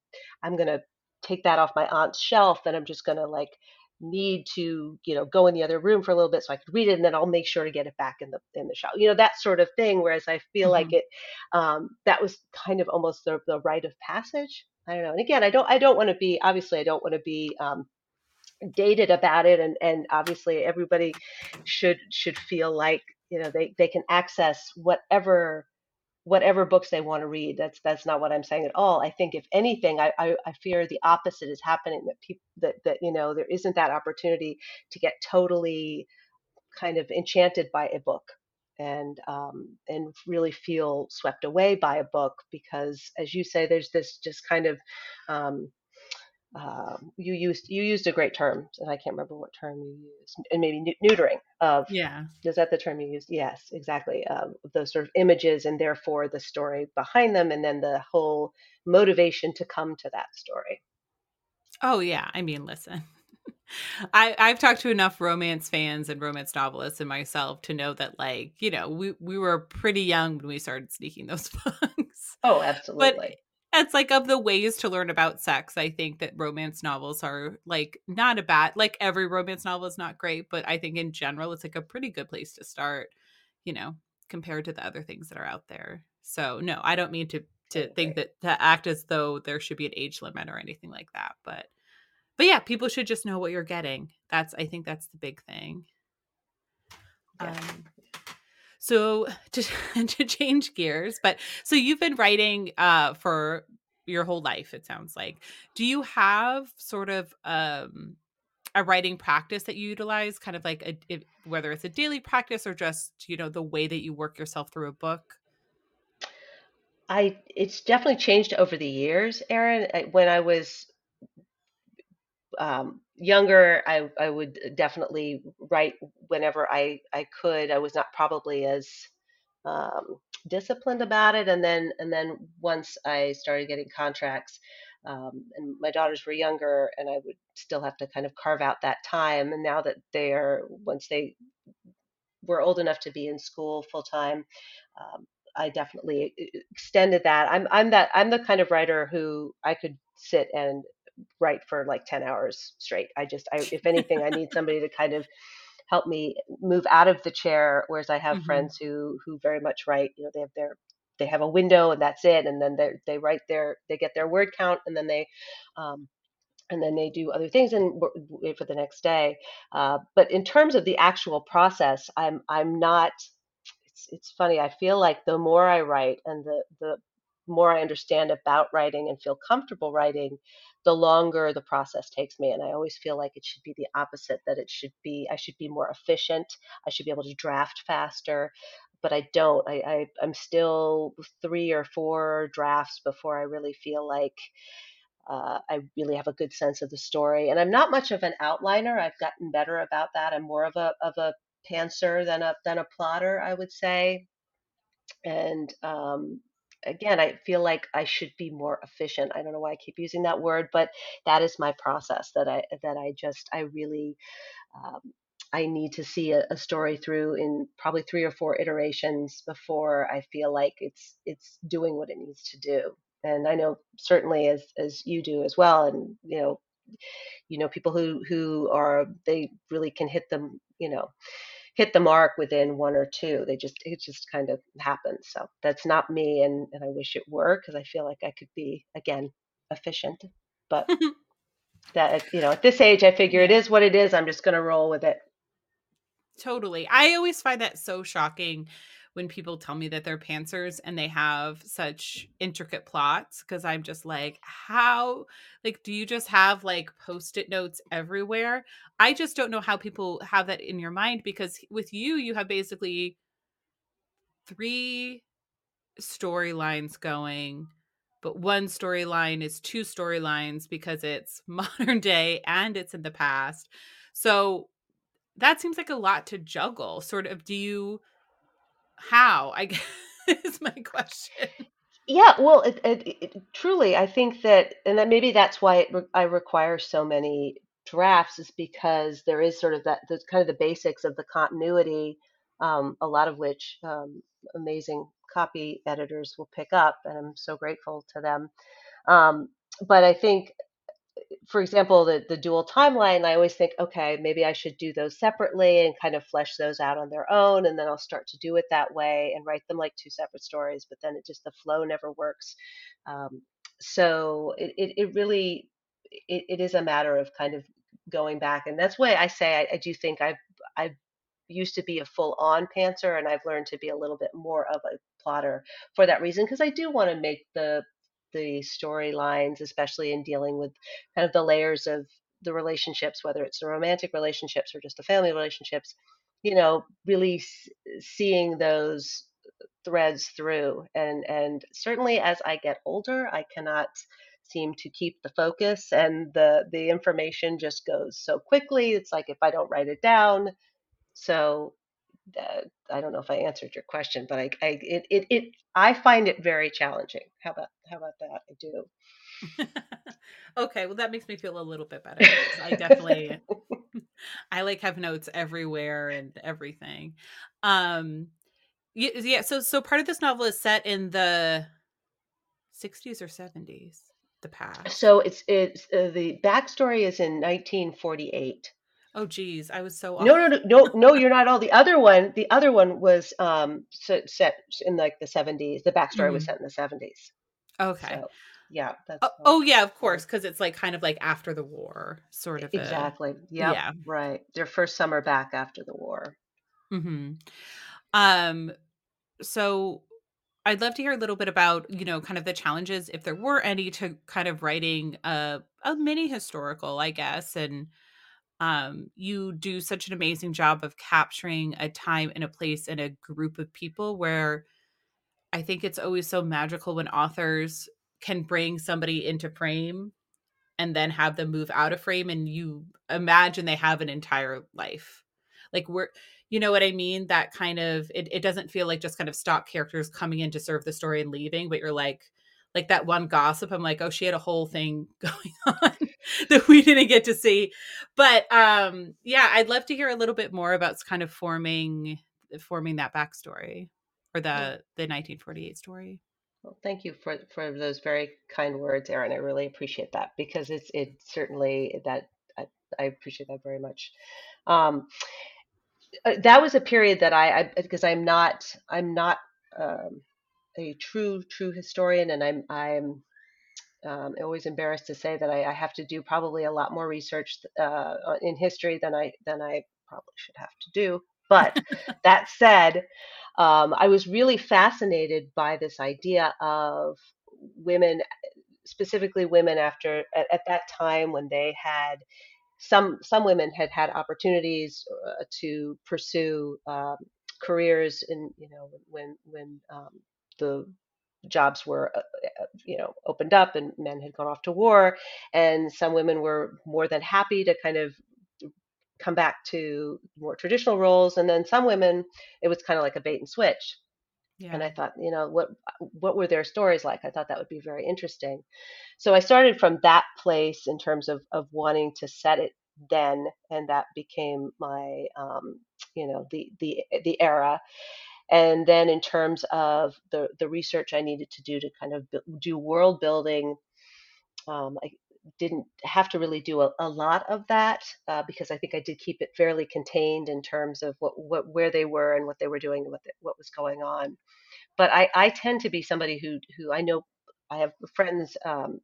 I'm gonna take that off my aunt's shelf, then I'm just gonna like need to you know go in the other room for a little bit so I could read it, and then I'll make sure to get it back in the in the shelf, you know, that sort of thing. Whereas I feel like Mhm. it um, that was kind of almost the the rite of passage. I don't know. And again, I don't I don't want to be obviously I don't want to be um, dated about it and and obviously everybody should should feel like you know they they can access whatever whatever books they want to read that's that's not what i'm saying at all. I think if anything i i, I fear the opposite is happening that people that that you know there isn't that opportunity to get totally kind of enchanted by a book and um, and really feel swept away by a book because as you say there's this just kind of um, um, you used you used a great term, and I can't remember what term you used, and maybe neutering of Yeah. is that the term you used? Yes, exactly. Um, those sort of images, and therefore the story behind them, and then the whole motivation to come to that story. Oh yeah. I mean, listen. I I've talked to enough romance fans and romance novelists and myself to know that like, you know, we we were pretty young when we started sneaking those books. Oh, But absolutely. It's like of the ways to learn about sex, I think that romance novels are like not a bad like every romance novel is not great, but I think in general it's like a pretty good place to start, you know, compared to the other things that are out there. So no, I don't mean to to think that to act as though there should be an age limit or anything like that. But but yeah, people should just know what you're getting. That's I think that's the big thing. Yeah. Um so to to change gears, but so you've been writing uh for your whole life it sounds like. Do you have sort of um a writing practice that you utilize kind of like a if, whether it's a daily practice or just, you know, the way that you work yourself through a book? I it's definitely changed over the years, Erin. When I was um, younger, I I would definitely write whenever I I could. I was not probably as um, disciplined about it. And then and then once I started getting contracts, um, and my daughters were younger, and I would still have to kind of carve out that time. And now that they are once they were old enough to be in school full time, um, I definitely extended that. I'm I'm that I'm the kind of writer who I could sit and write for like 10 hours straight. I just I if anything I need somebody to kind of help me move out of the chair. Whereas I have Mhm. friends who who very much write. You know, they have their they have a window and that's it, and then they they write their they get their word count, and then they um, and then they do other things and wait for the next day. Uh, but in terms of the actual process, I'm I'm not it's it's funny. I feel like the more I write and the the more I understand about writing and feel comfortable writing, the longer the process takes me. And I always feel like it should be the opposite, that it should be I should be more efficient. I should be able to draft faster. But I don't. I, I I'm still three or four drafts before I really feel like uh, I really have a good sense of the story. And I'm not much of an outliner. I've gotten better about that. I'm more of a of a pantser than a than a plotter, I would say. And um, again, I feel like I should be more efficient. I don't know why I keep using that word, but that is my process. That I that I just I really um, I need to see a, a story through in probably three or four iterations before I feel like it's it's doing what it needs to do. And I know certainly as as you do as well, and you know you know people who who are they really can hit them you know hit the mark within one or two. They just it just kind of happens. So that's not me, and and I wish it were because I feel like I could be again efficient. But that you know at this age, I figure it is what it is. I'm just going to roll with it. Totally. I always find that so shocking when people tell me that they're pantsers and they have such intricate plots because I'm just like, how, like, do you just have like post it notes everywhere? I just don't know how people have that in your mind because with you, you have basically three storylines going, but one storyline is two storylines because it's modern day and it's in the past. So that seems like a lot to juggle. Sort of, do you how? I guess is my question. Yeah, well, it, it, it, truly, I think that, and that maybe that's why re I require so many drafts, is because there is sort of that, the kind of the basics of the continuity, um, a lot of which um, amazing copy editors will pick up, and I'm so grateful to them. Um, but I think for example, the the dual timeline, I always think, okay, maybe I should do those separately and kind of flesh those out on their own, and then I'll start to do it that way and write them like two separate stories. But then it just the flow never works. Um, so it, it it really it, it is a matter of kind of going back, and that's why I say I, I do think I've I've used to be a full on pantser and I've learned to be a little bit more of a plotter for that reason because I do want to make the the storylines, especially in dealing with kind of the layers of the relationships, whether it's the romantic relationships or just the family relationships, you know, really s- seeing those threads through. And and certainly as I get older, I cannot seem to keep the focus and the the information just goes so quickly. It's like if I don't write it down, so uh, I don't know if I answered your question, but I, I it, it it I find it very challenging. How about how about that? I do. okay, well that makes me feel a little bit better. I definitely I like have notes everywhere and everything. Um yeah, so so part of this novel is set in the 60s or 70s, the past. So it's it's uh, the backstory is in 1948. Oh geez, I was so off. No, no, no, no, no, you're not all. The other one, the other one was um set, set in like the 70s. The backstory mm-hmm. was set in the 70s. Okay. So, yeah. That's oh, oh, yeah, of course, because it's like kind of like after the war, sort of. Exactly. A, yep, yeah. Right. Their first summer back after the war. mm-hmm. Um. So I'd love to hear a little bit about, you know, kind of the challenges, if there were any, to kind of writing a a mini historical, I guess, and um, you do such an amazing job of capturing a time and a place and a group of people where I think it's always so magical when authors can bring somebody into frame and then have them move out of frame and you imagine they have an entire life. Like we're you know what I mean? That kind of it, it doesn't feel like just kind of stock characters coming in to serve the story and leaving, but you're like like that one gossip i'm like oh she had a whole thing going on that we didn't get to see but um yeah i'd love to hear a little bit more about kind of forming forming that backstory or the the 1948 story well, thank you for for those very kind words, Erin. I really appreciate that because it's it certainly that I, I appreciate that very much. Um, uh, that was a period that I, I because I'm not I'm not um, a true true historian, and I'm I'm um, always embarrassed to say that I, I, have to do probably a lot more research uh, in history than I than I probably should have to do. But that said, um, I was really fascinated by this idea of women, specifically women after at, at that time when they had some some women had had opportunities uh, to pursue um, careers in you know when when um, the jobs were uh, you know opened up and men had gone off to war and some women were more than happy to kind of come back to more traditional roles and then some women it was kind of like a bait and switch. Yeah. and i thought you know what what were their stories like? I thought that would be very interesting. So i started from that place in terms of of wanting to set it then and that became my um, you know the the the era and then in terms of the, the research I needed to do to kind of do world building, um, I didn't have to really do a, a lot of that uh, because I think I did keep it fairly contained in terms of what, what where they were and what they were doing and what, the, what was going on. But I, I tend to be somebody who who I know I have friends um,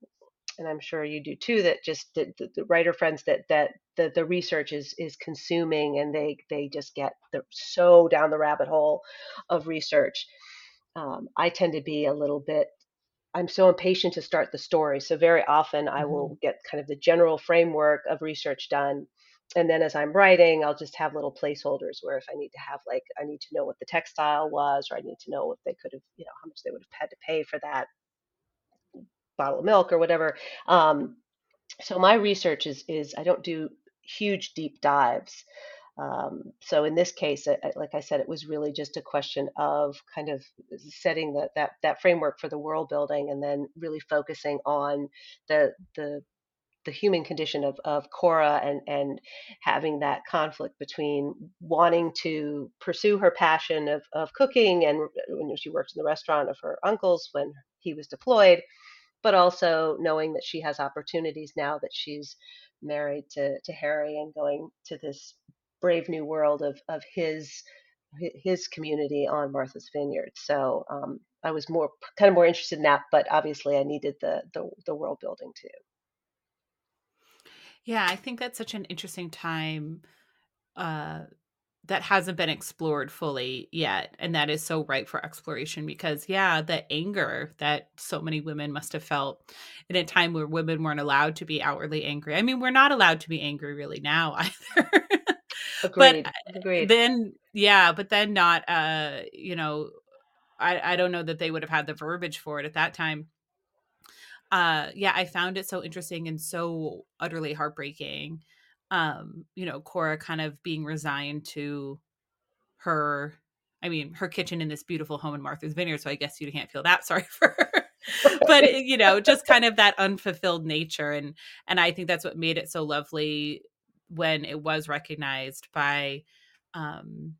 and I'm sure you do too, that just the, the, the, writer friends that that the, the research is is consuming and they they just get the, so down the rabbit hole of research. Um, I tend to be a little bit. I'm so impatient to start the story, so very often I mm-hmm. will get kind of the general framework of research done, and then as I'm writing, I'll just have little placeholders where if I need to have like I need to know what the textile was, or I need to know if they could have, you know, how much they would have had to pay for that bottle of milk or whatever. Um, so my research is is I don't do huge deep dives. Um, so in this case, I, like I said, it was really just a question of kind of setting the, that that framework for the world building, and then really focusing on the the the human condition of, of Cora and, and having that conflict between wanting to pursue her passion of, of cooking and when she worked in the restaurant of her uncle's when he was deployed but also knowing that she has opportunities now that she's married to, to Harry and going to this brave new world of, of his his community on Martha's Vineyard. So um, I was more kind of more interested in that, but obviously I needed the the, the world building too. Yeah, I think that's such an interesting time uh that hasn't been explored fully yet and that is so ripe for exploration because yeah the anger that so many women must have felt in a time where women weren't allowed to be outwardly angry i mean we're not allowed to be angry really now either but Agreed. uh, Agreed. then yeah but then not uh you know i i don't know that they would have had the verbiage for it at that time uh yeah i found it so interesting and so utterly heartbreaking um you know cora kind of being resigned to her i mean her kitchen in this beautiful home in martha's vineyard so i guess you can't feel that sorry for her but you know just kind of that unfulfilled nature and and i think that's what made it so lovely when it was recognized by um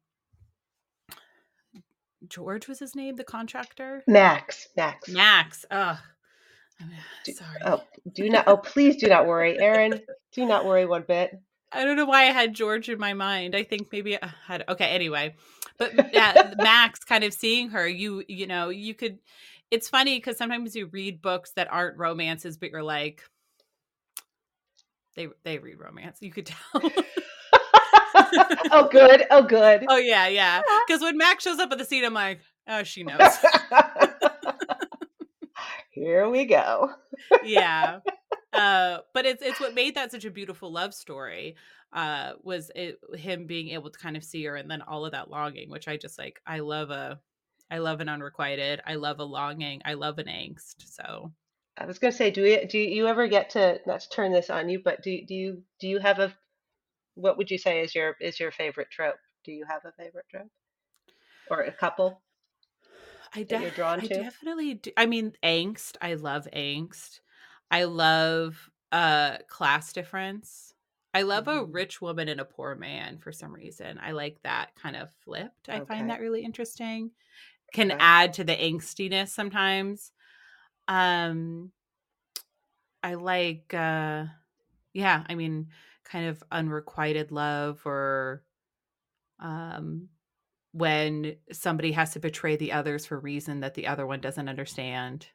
george was his name the contractor Max. Max. max oh Do- sorry Oh, do not. Oh, please do not worry, Erin. Do not worry one bit. I don't know why I had George in my mind. I think maybe I had okay, anyway. But yeah, Max kind of seeing her, you you know, you could it's funny because sometimes you read books that aren't romances, but you're like they they read romance. You could tell. oh, good. Oh, good. oh yeah, yeah. Because when Max shows up at the scene, I'm like, oh, she knows. Here we go. yeah. Uh, but it's it's what made that such a beautiful love story. Uh, was it him being able to kind of see her, and then all of that longing, which I just like. I love a, I love an unrequited. I love a longing. I love an angst. So I was gonna say, do you do you ever get to not to turn this on you, but do do you do you have a what would you say is your is your favorite trope? Do you have a favorite trope or a couple I that you're drawn I to? definitely do. I mean, angst. I love angst. I love uh class difference. I love a Mhm. rich woman and a poor man for some reason. I like that kind of flipped. I find that really interesting. Can Okay. add to the angstiness sometimes. Um I like uh yeah, I mean kind of unrequited love or um when somebody has to betray the others for a reason that the other one doesn't understand.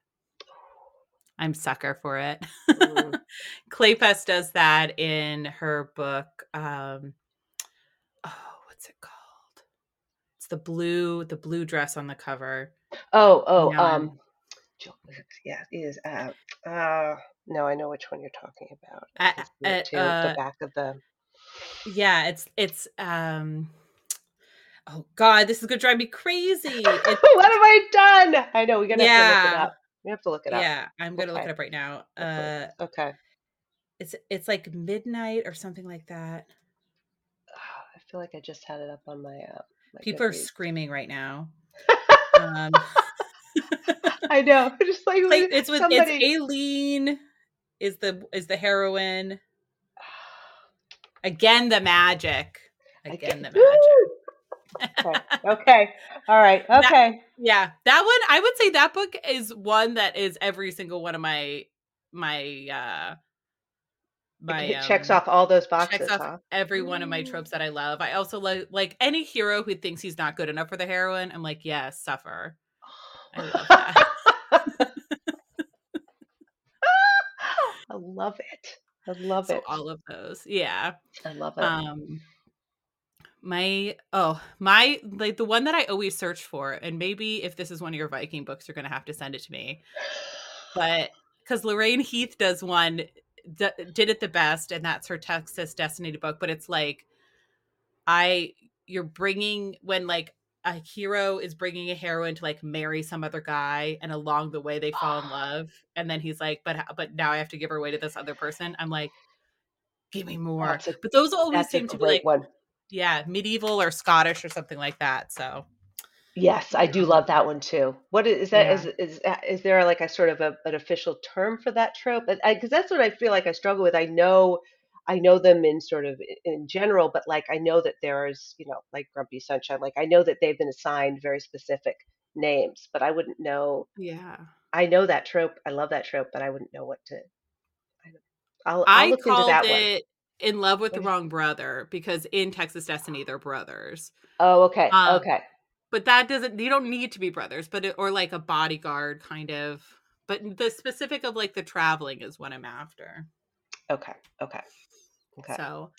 I'm sucker for it. Mm. Kleypas does that in her book. Um, oh, what's it called? It's the blue, the blue dress on the cover. Oh, oh, um, yeah, it is. Uh, uh, no, I know which one you're talking about. I can see it uh, too. uh, the back of the. yeah, it's it's um. Oh God, this is gonna drive me crazy. What have I done? I know we're gonna have to look it yeah, up. We have to look it up. yeah. I'm gonna look it up right now. Okay. Uh, Okay. it's it's like midnight or something like that. Ah, I feel like I just had it up on my uh, my People are screaming right now. Um, I know. Just like we- it's with somebody. it's Aileen is the is the heroine. Again, the magic. I Again, the magic. Woo! Okay. Okay. All right. That- Okay. Yeah, that one. I would say that book is one that is every single one of my my uh my it checks um, off all those boxes, checks off huh? every one of my Mm. tropes that I love. I also like like any hero who thinks he's not good enough for the heroine. I'm like, yes, suffer. I love that. I love it. I love so it. all of those, yeah. I love it. Um, my oh my like the one that I always search for, and maybe if this is one of your Viking books, you're gonna have to send it to me. But because Lorraine Heath does one, d- did it the best, and that's her Texas Destiny book. But it's like I you're bringing when like a hero is bringing a heroine to like marry some other guy, and along the way they fall in ah. love, and then he's like, but but now I have to give her away to this other person. I'm like, give me more. A but those always seem to be like one. Yeah, medieval or Scottish or something like that. So Yes, I do love that one too. What is, is that? Yeah. Is is that- is there like a sort of a, an official term for that trope? Because that's what I feel like I struggle with. I know, I know them in sort of in general, but like I know that there's you know like Grumpy Sunshine. Like I know that they've been assigned very specific names, but I wouldn't know. yeah, I know that trope. I love that trope, but I wouldn't know what to. I, I'll, I'll look into that one. "In Love with the Wrong Brother" because in Texas Destiny they're brothers. Oh, okay, Um, okay. But that doesn't. You don't need to be brothers, but it, or like a bodyguard kind of. But the specific of like the traveling is what I'm after. Okay, okay. Okay. So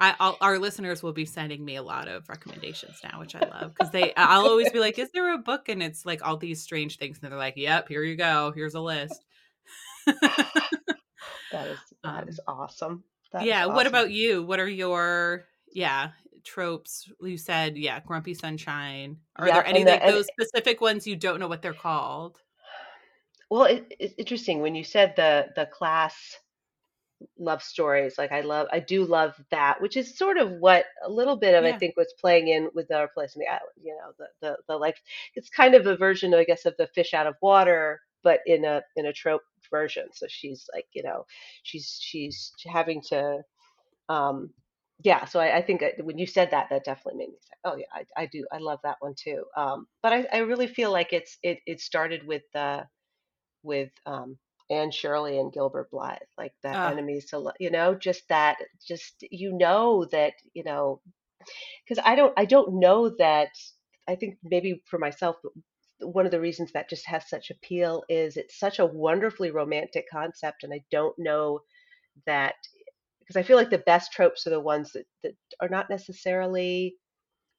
I, I'll, our listeners will be sending me a lot of recommendations now, which I love because they. I'll always be like, "Is there a book?" And it's like all these strange things, and they're like, "Yep, here you go. Here's a list." That is that Um, is awesome. That yeah. What about you? What are your yeah tropes? You said yeah, grumpy sunshine. Are Yeah, there any the like and those specific ones you don't know what they're called? well, it, it's interesting when you said the the class love stories. Like I love, I do love that, which is sort of what a little bit of I think was playing in with our place in the island. You know, the the the like it's kind of a version, I guess, of the fish out of water, but in a in a trope version. So she's like, you know, she's she's having to, um, yeah. So I, I think when you said that, that definitely made me say, oh yeah, I, I do, I love that one too. Um, but I, I really feel like it's it it started with the with um, Anne Shirley and Gilbert Blythe, like that Uh, enemies to you know, just that, just you know that you know, because I don't I don't know that. I think maybe for myself, one of the reasons that just has such appeal is it's such a wonderfully romantic concept, and I don't know that because I feel like the best tropes are the ones that that are not necessarily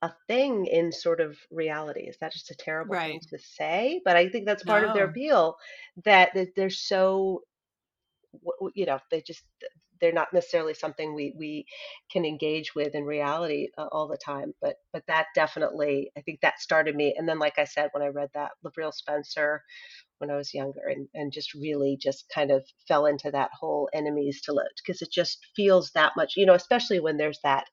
a thing in sort of reality. Is that just a terrible thing to say? But I think that's part of their appeal that, that they're so you know they just they're not necessarily something we we can engage with in reality uh, all the time. But but that definitely I think that started me. And then like I said, when I read that LaVyrle Spencer when I was younger and, and just really just kind of fell into that whole enemies to lovers because it just feels that much, you know, especially when there's that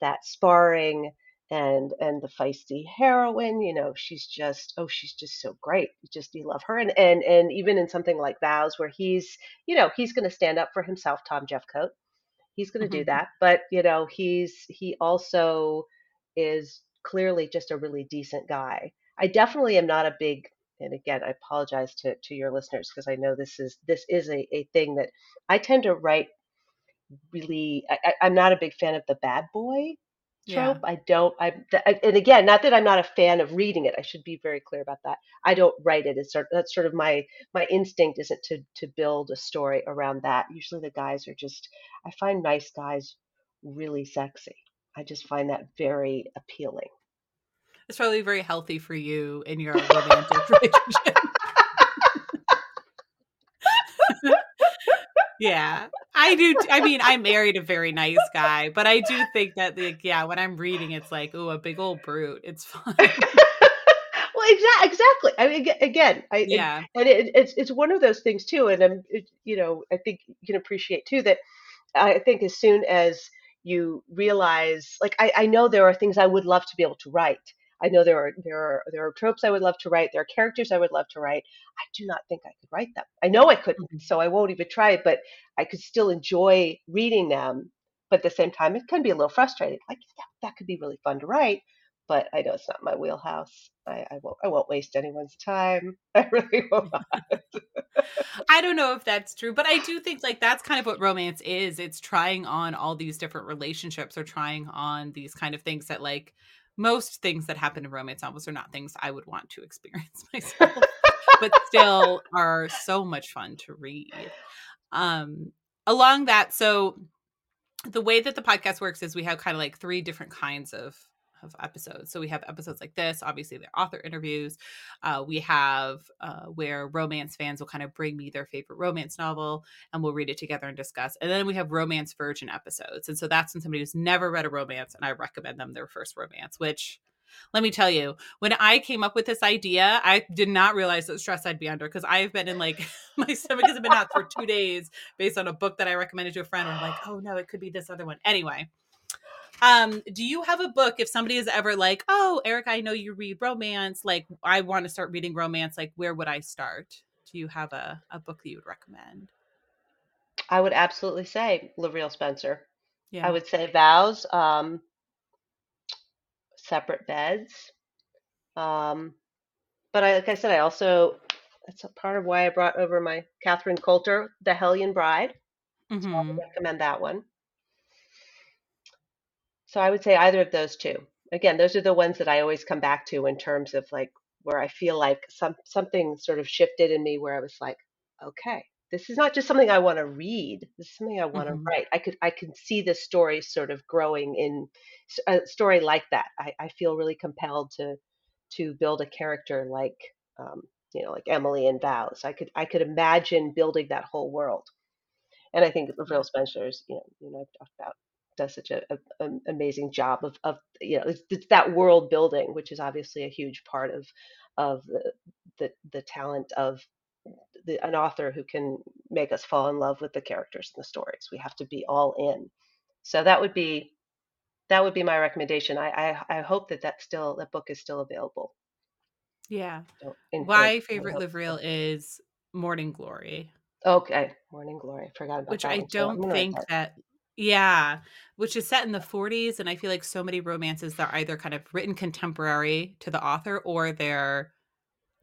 that sparring and and the feisty heroine you know she's just oh she's just so great you just you love her and and and even in something like vows where he's you know he's going to stand up for himself tom jeffcoat he's going to do Mhm. that but you know he's he also is clearly just a really decent guy i definitely am not a big and again i apologize to to your listeners because i know this is this is a, a thing that i tend to write really I- I'm not a big fan of the bad boy trope. Yeah. I don't I and again, not that I'm not a fan of reading it. I should be very clear about that. I don't write it. It's sort that's sort of my my instinct isn't to to build a story around that. Usually the guys are just I find nice guys really sexy. I just find that very appealing. It's probably very healthy for you in your romantic relationship. yeah. I do. t- I mean, I married a very nice guy, but I do think that, like, yeah, when I'm reading, it's like, oh, a big old brute. It's fun. well, exactly, exactly. I mean, again, I yeah. and it, it's it's one of those things too. And I'm, it, you know, I think you can appreciate too that I think as soon as you realize, like, I, I know there are things I would love to be able to write. I know there are there are there are tropes I would love to write. There are characters I would love to write. I do not think I could write them. I know I couldn't, Mhm. so I won't even try it. But I could still enjoy reading them. But at the same time, it can be a little frustrating. Like, yeah, that could be really fun to write, but I know it's not my wheelhouse. I, I won't I won't waste anyone's time. I really won't. I don't know if that's true, but I do think like that's kind of what romance is. It's trying on all these different relationships or trying on these kind of things that like most things that happen in romance novels are not things I would want to experience myself, but still are so much fun to read. Um along that so the way that the podcast works is we have kind of like three different kinds of of episodes. So we have episodes like this, obviously they're author interviews. Uh, we have uh, where romance fans will kind of bring me their favorite romance novel and we'll read it together and discuss. And then we have romance virgin episodes. And so that's when somebody who's never read a romance and I recommend them their first romance, which let me tell you, when I came up with this idea, I did not realize the stress I'd be under because I've been in like my stomach has been out for two days based on a book that I recommended to a friend. And I'm like, oh no, it could be this other one. Anyway, um, do you have a book if somebody is ever like, oh, Eric, I know you read romance, like I want to start reading romance, like where would I start? Do you have a, a book that you would recommend? I would absolutely say LaVyrle Spencer. Yeah. I would say Vows, um, Separate Beds. Um, but I, like I said, I also that's a part of why I brought over my Catherine Coulter, The Hellion Bride. So I hmm recommend that one. So I would say either of those two. Again, those are the ones that I always come back to in terms of like where I feel like some something sort of shifted in me where I was like, okay, this is not just something I want to read. This is something I want to Mhm. write. I could I can see this story sort of growing in a story like that. I, I feel really compelled to to build a character like um, you know like Emily and Vows. I could I could imagine building that whole world. And I think Yeah. Phil Spencer's you know you know I've talked about does such a, a, an amazing job of, of you know it's, it's that world building, which is obviously a huge part of of the the, the talent of the, an author who can make us fall in love with the characters and the stories. We have to be all in. So that would be that would be my recommendation. I I, I hope that that still that book is still available. Yeah. Don't My favorite LaVyrle is Morning Glory, Okay, Morning Glory. Forgot about which that I don't gonna think that. that yeah, which is set in the 40s and I feel like so many romances that are either kind of written contemporary to the author or they're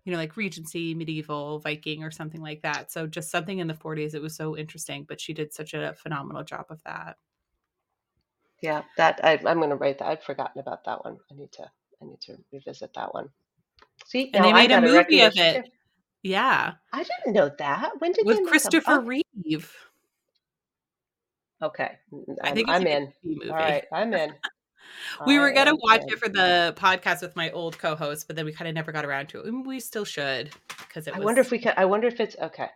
you know like Regency, medieval, Viking or something like that. So just something in the 40s it was so interesting, but she did such a phenomenal job of that. Yeah, that I, I'm gonna write that. I'd forgotten about that one. I need to I need to revisit that one. See, And they made a movie of it. Yeah, I didn't know that. When did with? Christopher Reeve. Okay. Mm, I I'm think it's I'm in. Movie. All right, I'm in. We I were gonna watch in. it for the podcast with my old co-host, but then we kind of never got around to it. We still should because it I was. wonder if we can. I wonder if it's okay.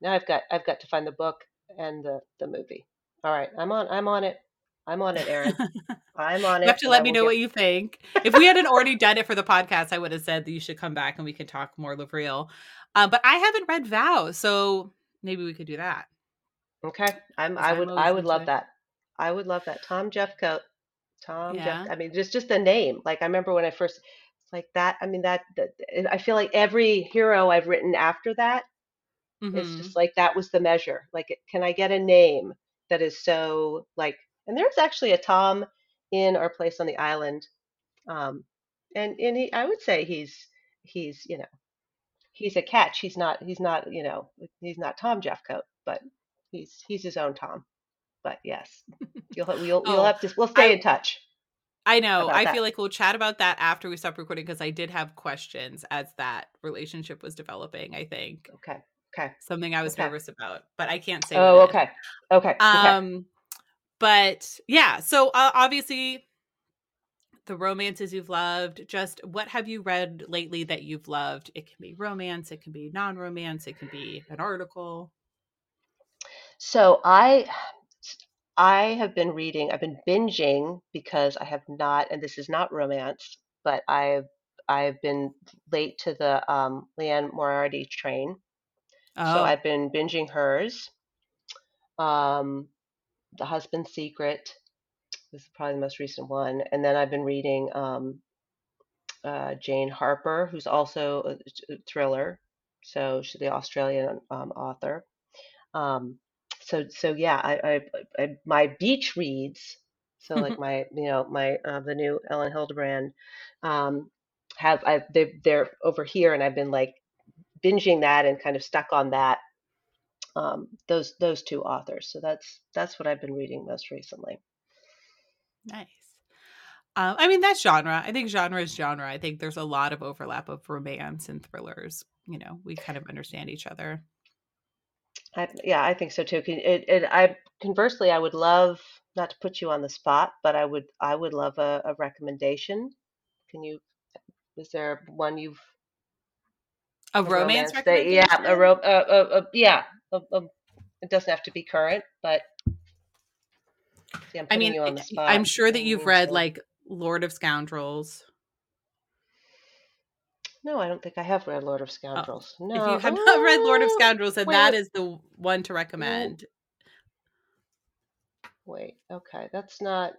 Now I've got I've got to find the book and the the movie. All right, I'm on I'm on it. I'm on it, Erin. I'm on it. you have to let me know get. what you think. If we hadn't already done it for the podcast, I would have said that you should come back and we can talk more LaVyrle. Um, but I haven't read Vow, so maybe we could do that Okay, I'm I would I would love that. I would love that. Tom Jeffcoat. Tom Jeff. Yeah. I mean, just just the name. Like I remember when I first. Like that. I mean that, that. I feel like every hero I've written after that It's hmm just like that was the measure. Like, can I get a name that is so like? And there's actually a Tom in our place on the island, um, and and he, I would say he's he's you know he's a catch. He's not he's not you know he's not Tom Jeffcoat, but he's he's his own Tom. But yes, you'll you'll you'll Oh, have to we'll stay I in touch I know. I that. feel like we'll chat about that after we stop recording because I did have questions as that relationship was developing. I think Okay, okay, something I was okay. nervous about, but I can't say Oh, okay, okay. Um, but yeah, so uh, obviously the romances you've loved. Just what have you read lately that you've loved? It can be romance, it can be non-romance, it can be an article. So I I have been reading, I've been binging because I have not, and this is not romance, but I've I've been late to the um, Liane Moriarty train. So Oh, I've been binging hers. Um, The Husband's Secret this is probably the most recent one, and then I've been reading um, uh, Jane Harper, who's also a, a thriller. So she's the Australian um, author. Um, so so yeah, I, I, I my beach reads. So like my you know my uh, the new Elin Hilderbrand um, have I they they're over here, and I've been like binging that and kind of stuck on that um, those those two authors. So that's that's what I've been reading most recently. nice. Um, I mean, that's genre. I think genre is genre. I think there's a lot of overlap of romance and thrillers. You know, we kind of understand each other. I, yeah, I think so too. Can- It, it, I conversely, I would love not to put you on the spot, but I would I would love a, a recommendation. Can you? Is there one you've A a romance romance that yeah a ro uh, uh, uh, yeah it doesn't have to be current, but see, I'm I mean, you on I- the spot. I'm sure that you've read like Lord of Scoundrels. No, I don't think I have read Lord of Oh, Scoundrels. if No. If you have not read Lord of Oh, Scoundrels, then wait, that is the one to mm, recommend. wait. Okay, that's not.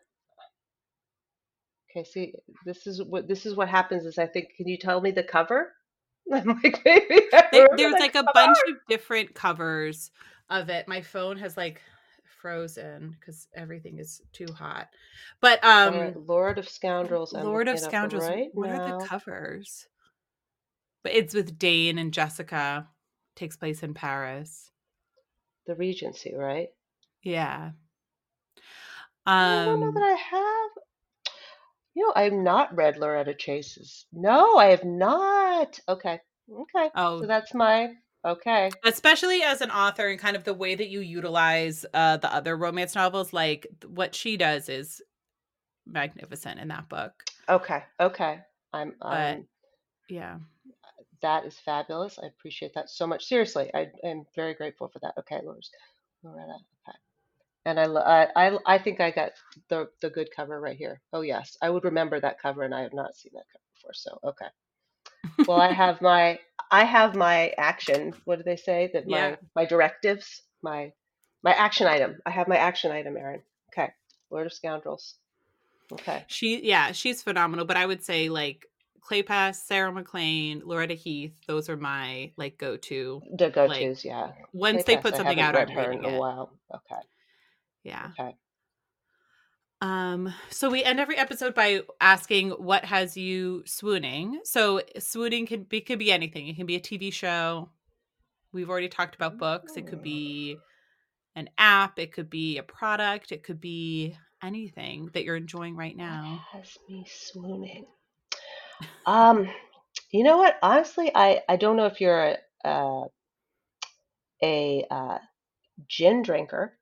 Okay, see, this is what this is what happens. Is I think. Can you tell me the cover? I'm like, maybe There, there's the like a cover. bunch of different covers of it. My phone has like frozen because everything is too hot. But um Lord of Scoundrels. I'm Lord of Scoundrels, right what are the covers? But it's with Dane and Jessica. Takes place in Paris. The Regency, right? Yeah. I don't know that Um I have. You know, I have not read Loretta Chase's. No, I have not. Okay, okay. Oh. So that's my. Okay. Especially as an author and kind of the way that you utilize uh, the other romance novels, like what she does is magnificent in that book. Okay. Okay. I'm. But Um, yeah. That is fabulous. I appreciate that so much. Seriously, I am very grateful for that. Okay, Loretta. Okay. And I, I, I, I think I got the the good cover right here. Oh yes, I would remember that cover, and I have not seen that cover before. So okay. Well, I have my I have my action. What do they say? That Yeah. my my directives, my my action item. I have my action item, Erin. Okay. Lord of Scoundrels. Okay. She yeah, she's phenomenal. But I would say like Kleypas, Sarah MacLean, Loretta Heath, those are my like go to. The go Like, tos, yeah. Once they Kleypas, put something out, I'm reading in a it. while. Okay. Yeah. Okay. Um, so we end every episode by asking what has you swooning. So swooning can be could be anything. It can be a TV show. We've already talked about books. It could be an app, it could be a product, it could be anything that you're enjoying right now. What has me swooning? Um, you know what? Honestly, I I don't know if you're a a, a uh, gin drinker.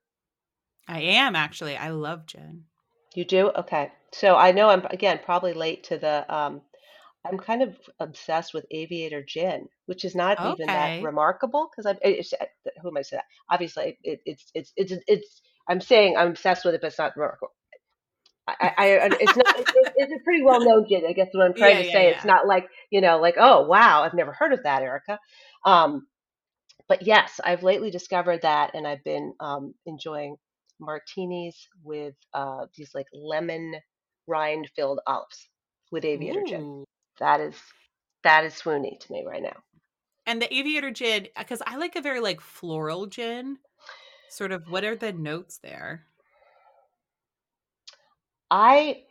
I am actually. I love gin. You do? Okay. So I know I'm again probably late to the um I'm kind of obsessed with Aviator Gin, which is not even that Okay. remarkable because I it's, uh, who am I saying that? Obviously, it, it's it's it's it's I'm saying I'm obsessed with it, but it's not remarkable. I, I, it's not it, it- it's a pretty well known gin. I guess what I'm trying Yeah, to yeah, say. It's not like you know, like oh wow, I've never heard of that, Erika. Um, but yes, I've lately discovered that, and I've been um, enjoying martinis with uh, these like lemon rind filled olives with Aviator Gin. That is that is swoony to me right now. And the aviator gin, because I like a very like floral gin. Sort of what are the notes there? I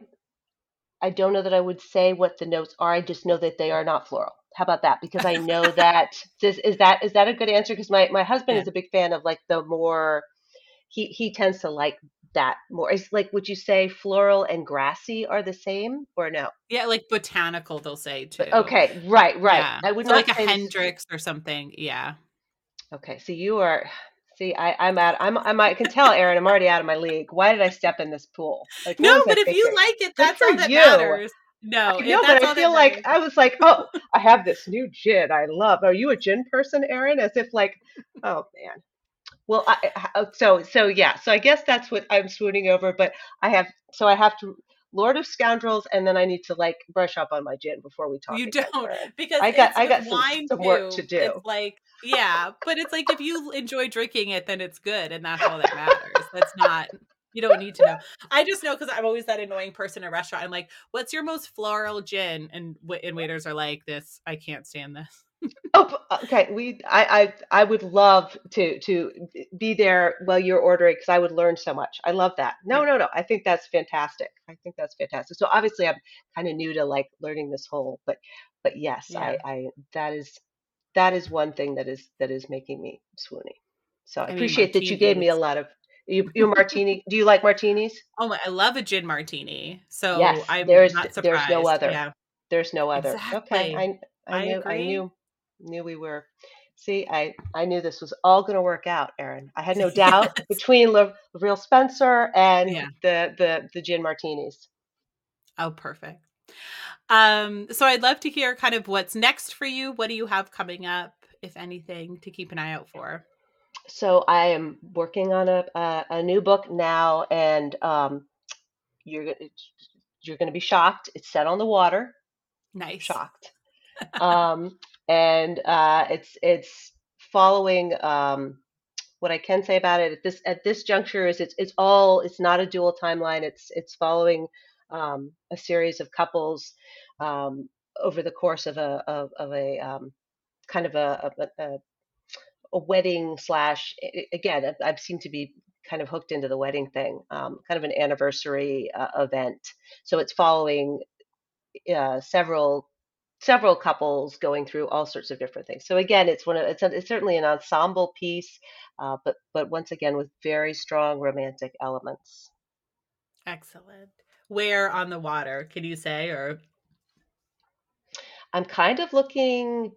I don't know that I would say what the notes are. I just know that they are not floral. How about that? Because I know that this is that is that a good answer? Because my my husband Yeah. is a big fan of like the more he he tends to like that more. It's like would you say floral and grassy are the same or no? Yeah, like botanical, they'll say too. Okay, right, right. Yeah. I would So not like a say this is- Hendrick's or something. Yeah. Okay, so you are. See, I, I'm out. I'm. I'm. I can tell, Erin. I'm already out of my league. Why did I step in this pool? Like, No, but if you like it, that's all that you. matters. No, I know, but I feel like. I was like, oh, I have this new gin I love. Are you a gin person, Erin? As if like, oh man. Well, I- so so yeah. So I guess that's what I'm swooning over. But I have so I have to Lord of Scoundrels, and then I need to like brush up on my gin before we talk. You don't because I got- I got some- some work to do. It's like yeah, but it's like if you enjoy drinking it, then it's good, and that's all that matters. That's not you don't need to know. I just know because I'm always that annoying person in a restaurant. I'm like, "What's your most floral gin?" And and waiters are like, "This I can't stand this." Oh, okay. We, I, I, I would love to to be there while you're ordering because I would learn so much. I love that. No, no, no. I think that's fantastic. I think that's fantastic. So obviously, I'm kind of new to like learning this whole, but, but yes, Yeah. I, I, that is, that is one thing that is that is making me swoony. So I, I mean, appreciate that you gave me a lot of. You, you martini. Do you like martinis? Oh my, I love a gin martini. So Yes, I'm there's- not there's surprised. no other. Yeah. There's no other. Okay, I I I knew I knew knew we were. See, I I knew this was all going to work out, Erin. I had no doubt Yes. between La, Real Spencer and Yeah. the the the gin martinis. Oh, perfect. Um, so I'd love to hear kind of what's next for you. What do you have coming up, if anything, to keep an eye out for? So I am working on a a, a new book now, and um, you're gonna- you're going to be shocked. It's set on the water. Nice. shocked. um, and uh, it's it's following. Um, what I can say about it at this at this juncture is it's it's all it's not a dual timeline. It's it's following um, a series of couples um, over the course of a of, of a um, kind of a a, a, a wedding slash again I've seemed to be kind of hooked into the wedding thing um, kind of an anniversary uh, event so it's following uh, several several couples going through all sorts of different things. So again, it's one of it's, a, it's certainly an ensemble piece, uh, but but once again with very strong romantic elements. Excellent. Where on the water, can you say? Or I'm kind of looking.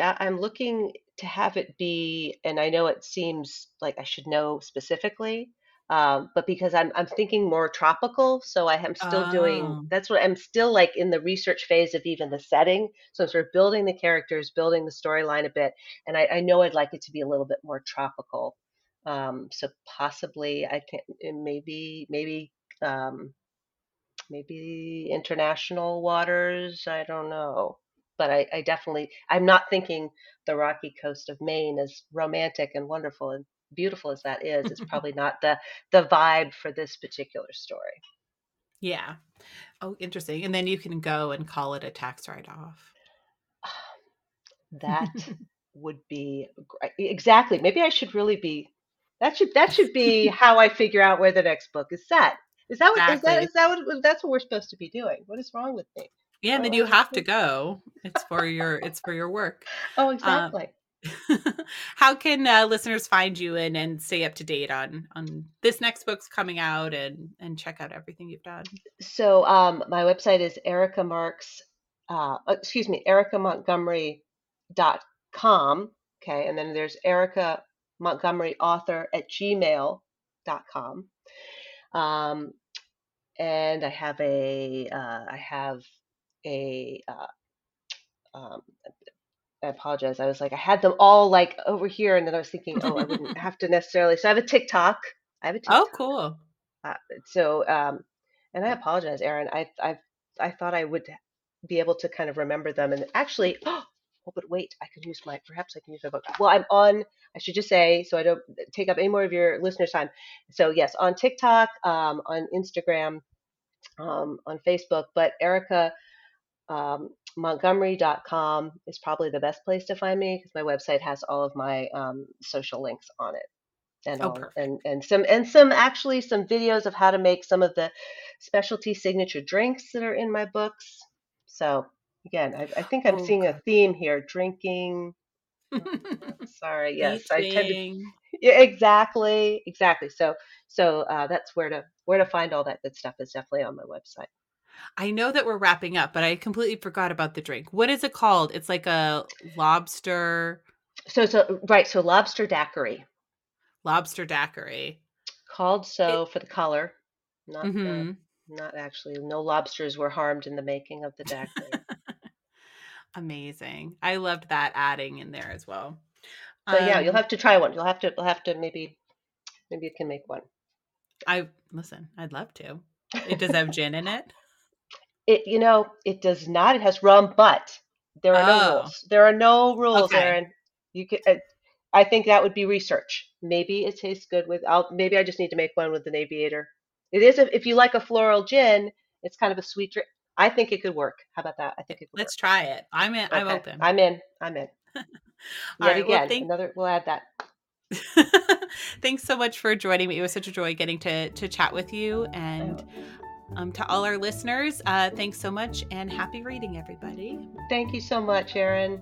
I'm looking to have it be, and I know it seems like I should know specifically, um, but because I'm I'm thinking more tropical, so I am still doing. Oh. That's what I'm still like in the research phase of even the setting. So I'm sort of building the characters, building the storyline a bit, and I, I know I'd like it to be a little bit more tropical. Um, so possibly I can maybe maybe um, maybe international waters. I don't know. But I, I definitely, I'm not thinking the rocky coast of Maine as romantic and wonderful and beautiful as that is. It's probably not the the vibe for this particular story. Yeah. Oh, interesting. And then you can go and call it a tax write off. That would be great. exactly. Maybe I should really be. That should that should be how I figure out where the next book is set. Is that what is that Exactly. is that what that's what we're supposed to be doing? What is wrong with me? Yeah, and then you have to go. It's for your it's for your work. Oh, Um, exactly. how can uh, listeners find you and and stay up to date on on this next book's coming out and and check out everything you've done? So um, my website is Erika Marks, uh, excuse me, erika montgomery dot com Okay, and then there's Erika Montgomery author at gmail.com. Um, and I have a, uh, I have a, uh, um, I apologize. I was like, I had them all like over here, and then I was thinking, oh, I wouldn't have to necessarily. So I have a TikTok. I have a TikTok. oh, cool. Uh, so, um, and I apologize, Erin. I, I, I thought I would be able to kind of remember them, and actually, oh, but wait, I can use my. Perhaps I can use my book. Well, I'm on. I should just say, so I don't take up any more of your listeners' time. So yes, on TikTok, um, on Instagram, um, on Facebook, but Erika um, Montgomery.com is probably the best place to find me because my website has all of my um, social links on it and Oh, all and and some and some actually some videos of how to make some of the specialty signature drinks that are in my books. So again, I, I think I'm Oh, seeing a theme here: drinking. Sorry, yes, I tend to. Yeah, exactly, exactly. So so uh, that's where to where to find all that good stuff is definitely on my website. I know that we're wrapping up, but I completely forgot about the drink. What is it called? It's like a lobster So so right, so lobster daiquiri lobster daiquiri. called It, so for the color, not the hmm not actually. No lobsters were harmed in the making of the daiquiri. Amazing. I loved that adding in there as well. So yeah, you'll Um, have to try one. You'll have to you'll have to maybe maybe you can make one. I listen, I'd love to. It does have gin in it. It you know it does not. It has rum, but there are no Oh, rules. There are no rules, okay. Erin. You can. Uh, I think that would be research. Maybe it tastes good with. I'll maybe I just need to make one with an aviator. It is a, if you like a floral gin, it's kind of a sweet drink. I think it could work. How about that? I think it could Let's try it. I'm in, I'm Okay, open. I'm in. I'm in. All Yet right. Well, again, thank another. We'll add that. thanks so much for joining me. It was such a joy getting to to chat with you and Oh, um, to all our listeners, uh, thanks so much and happy reading, everybody. thank you so much, Erin.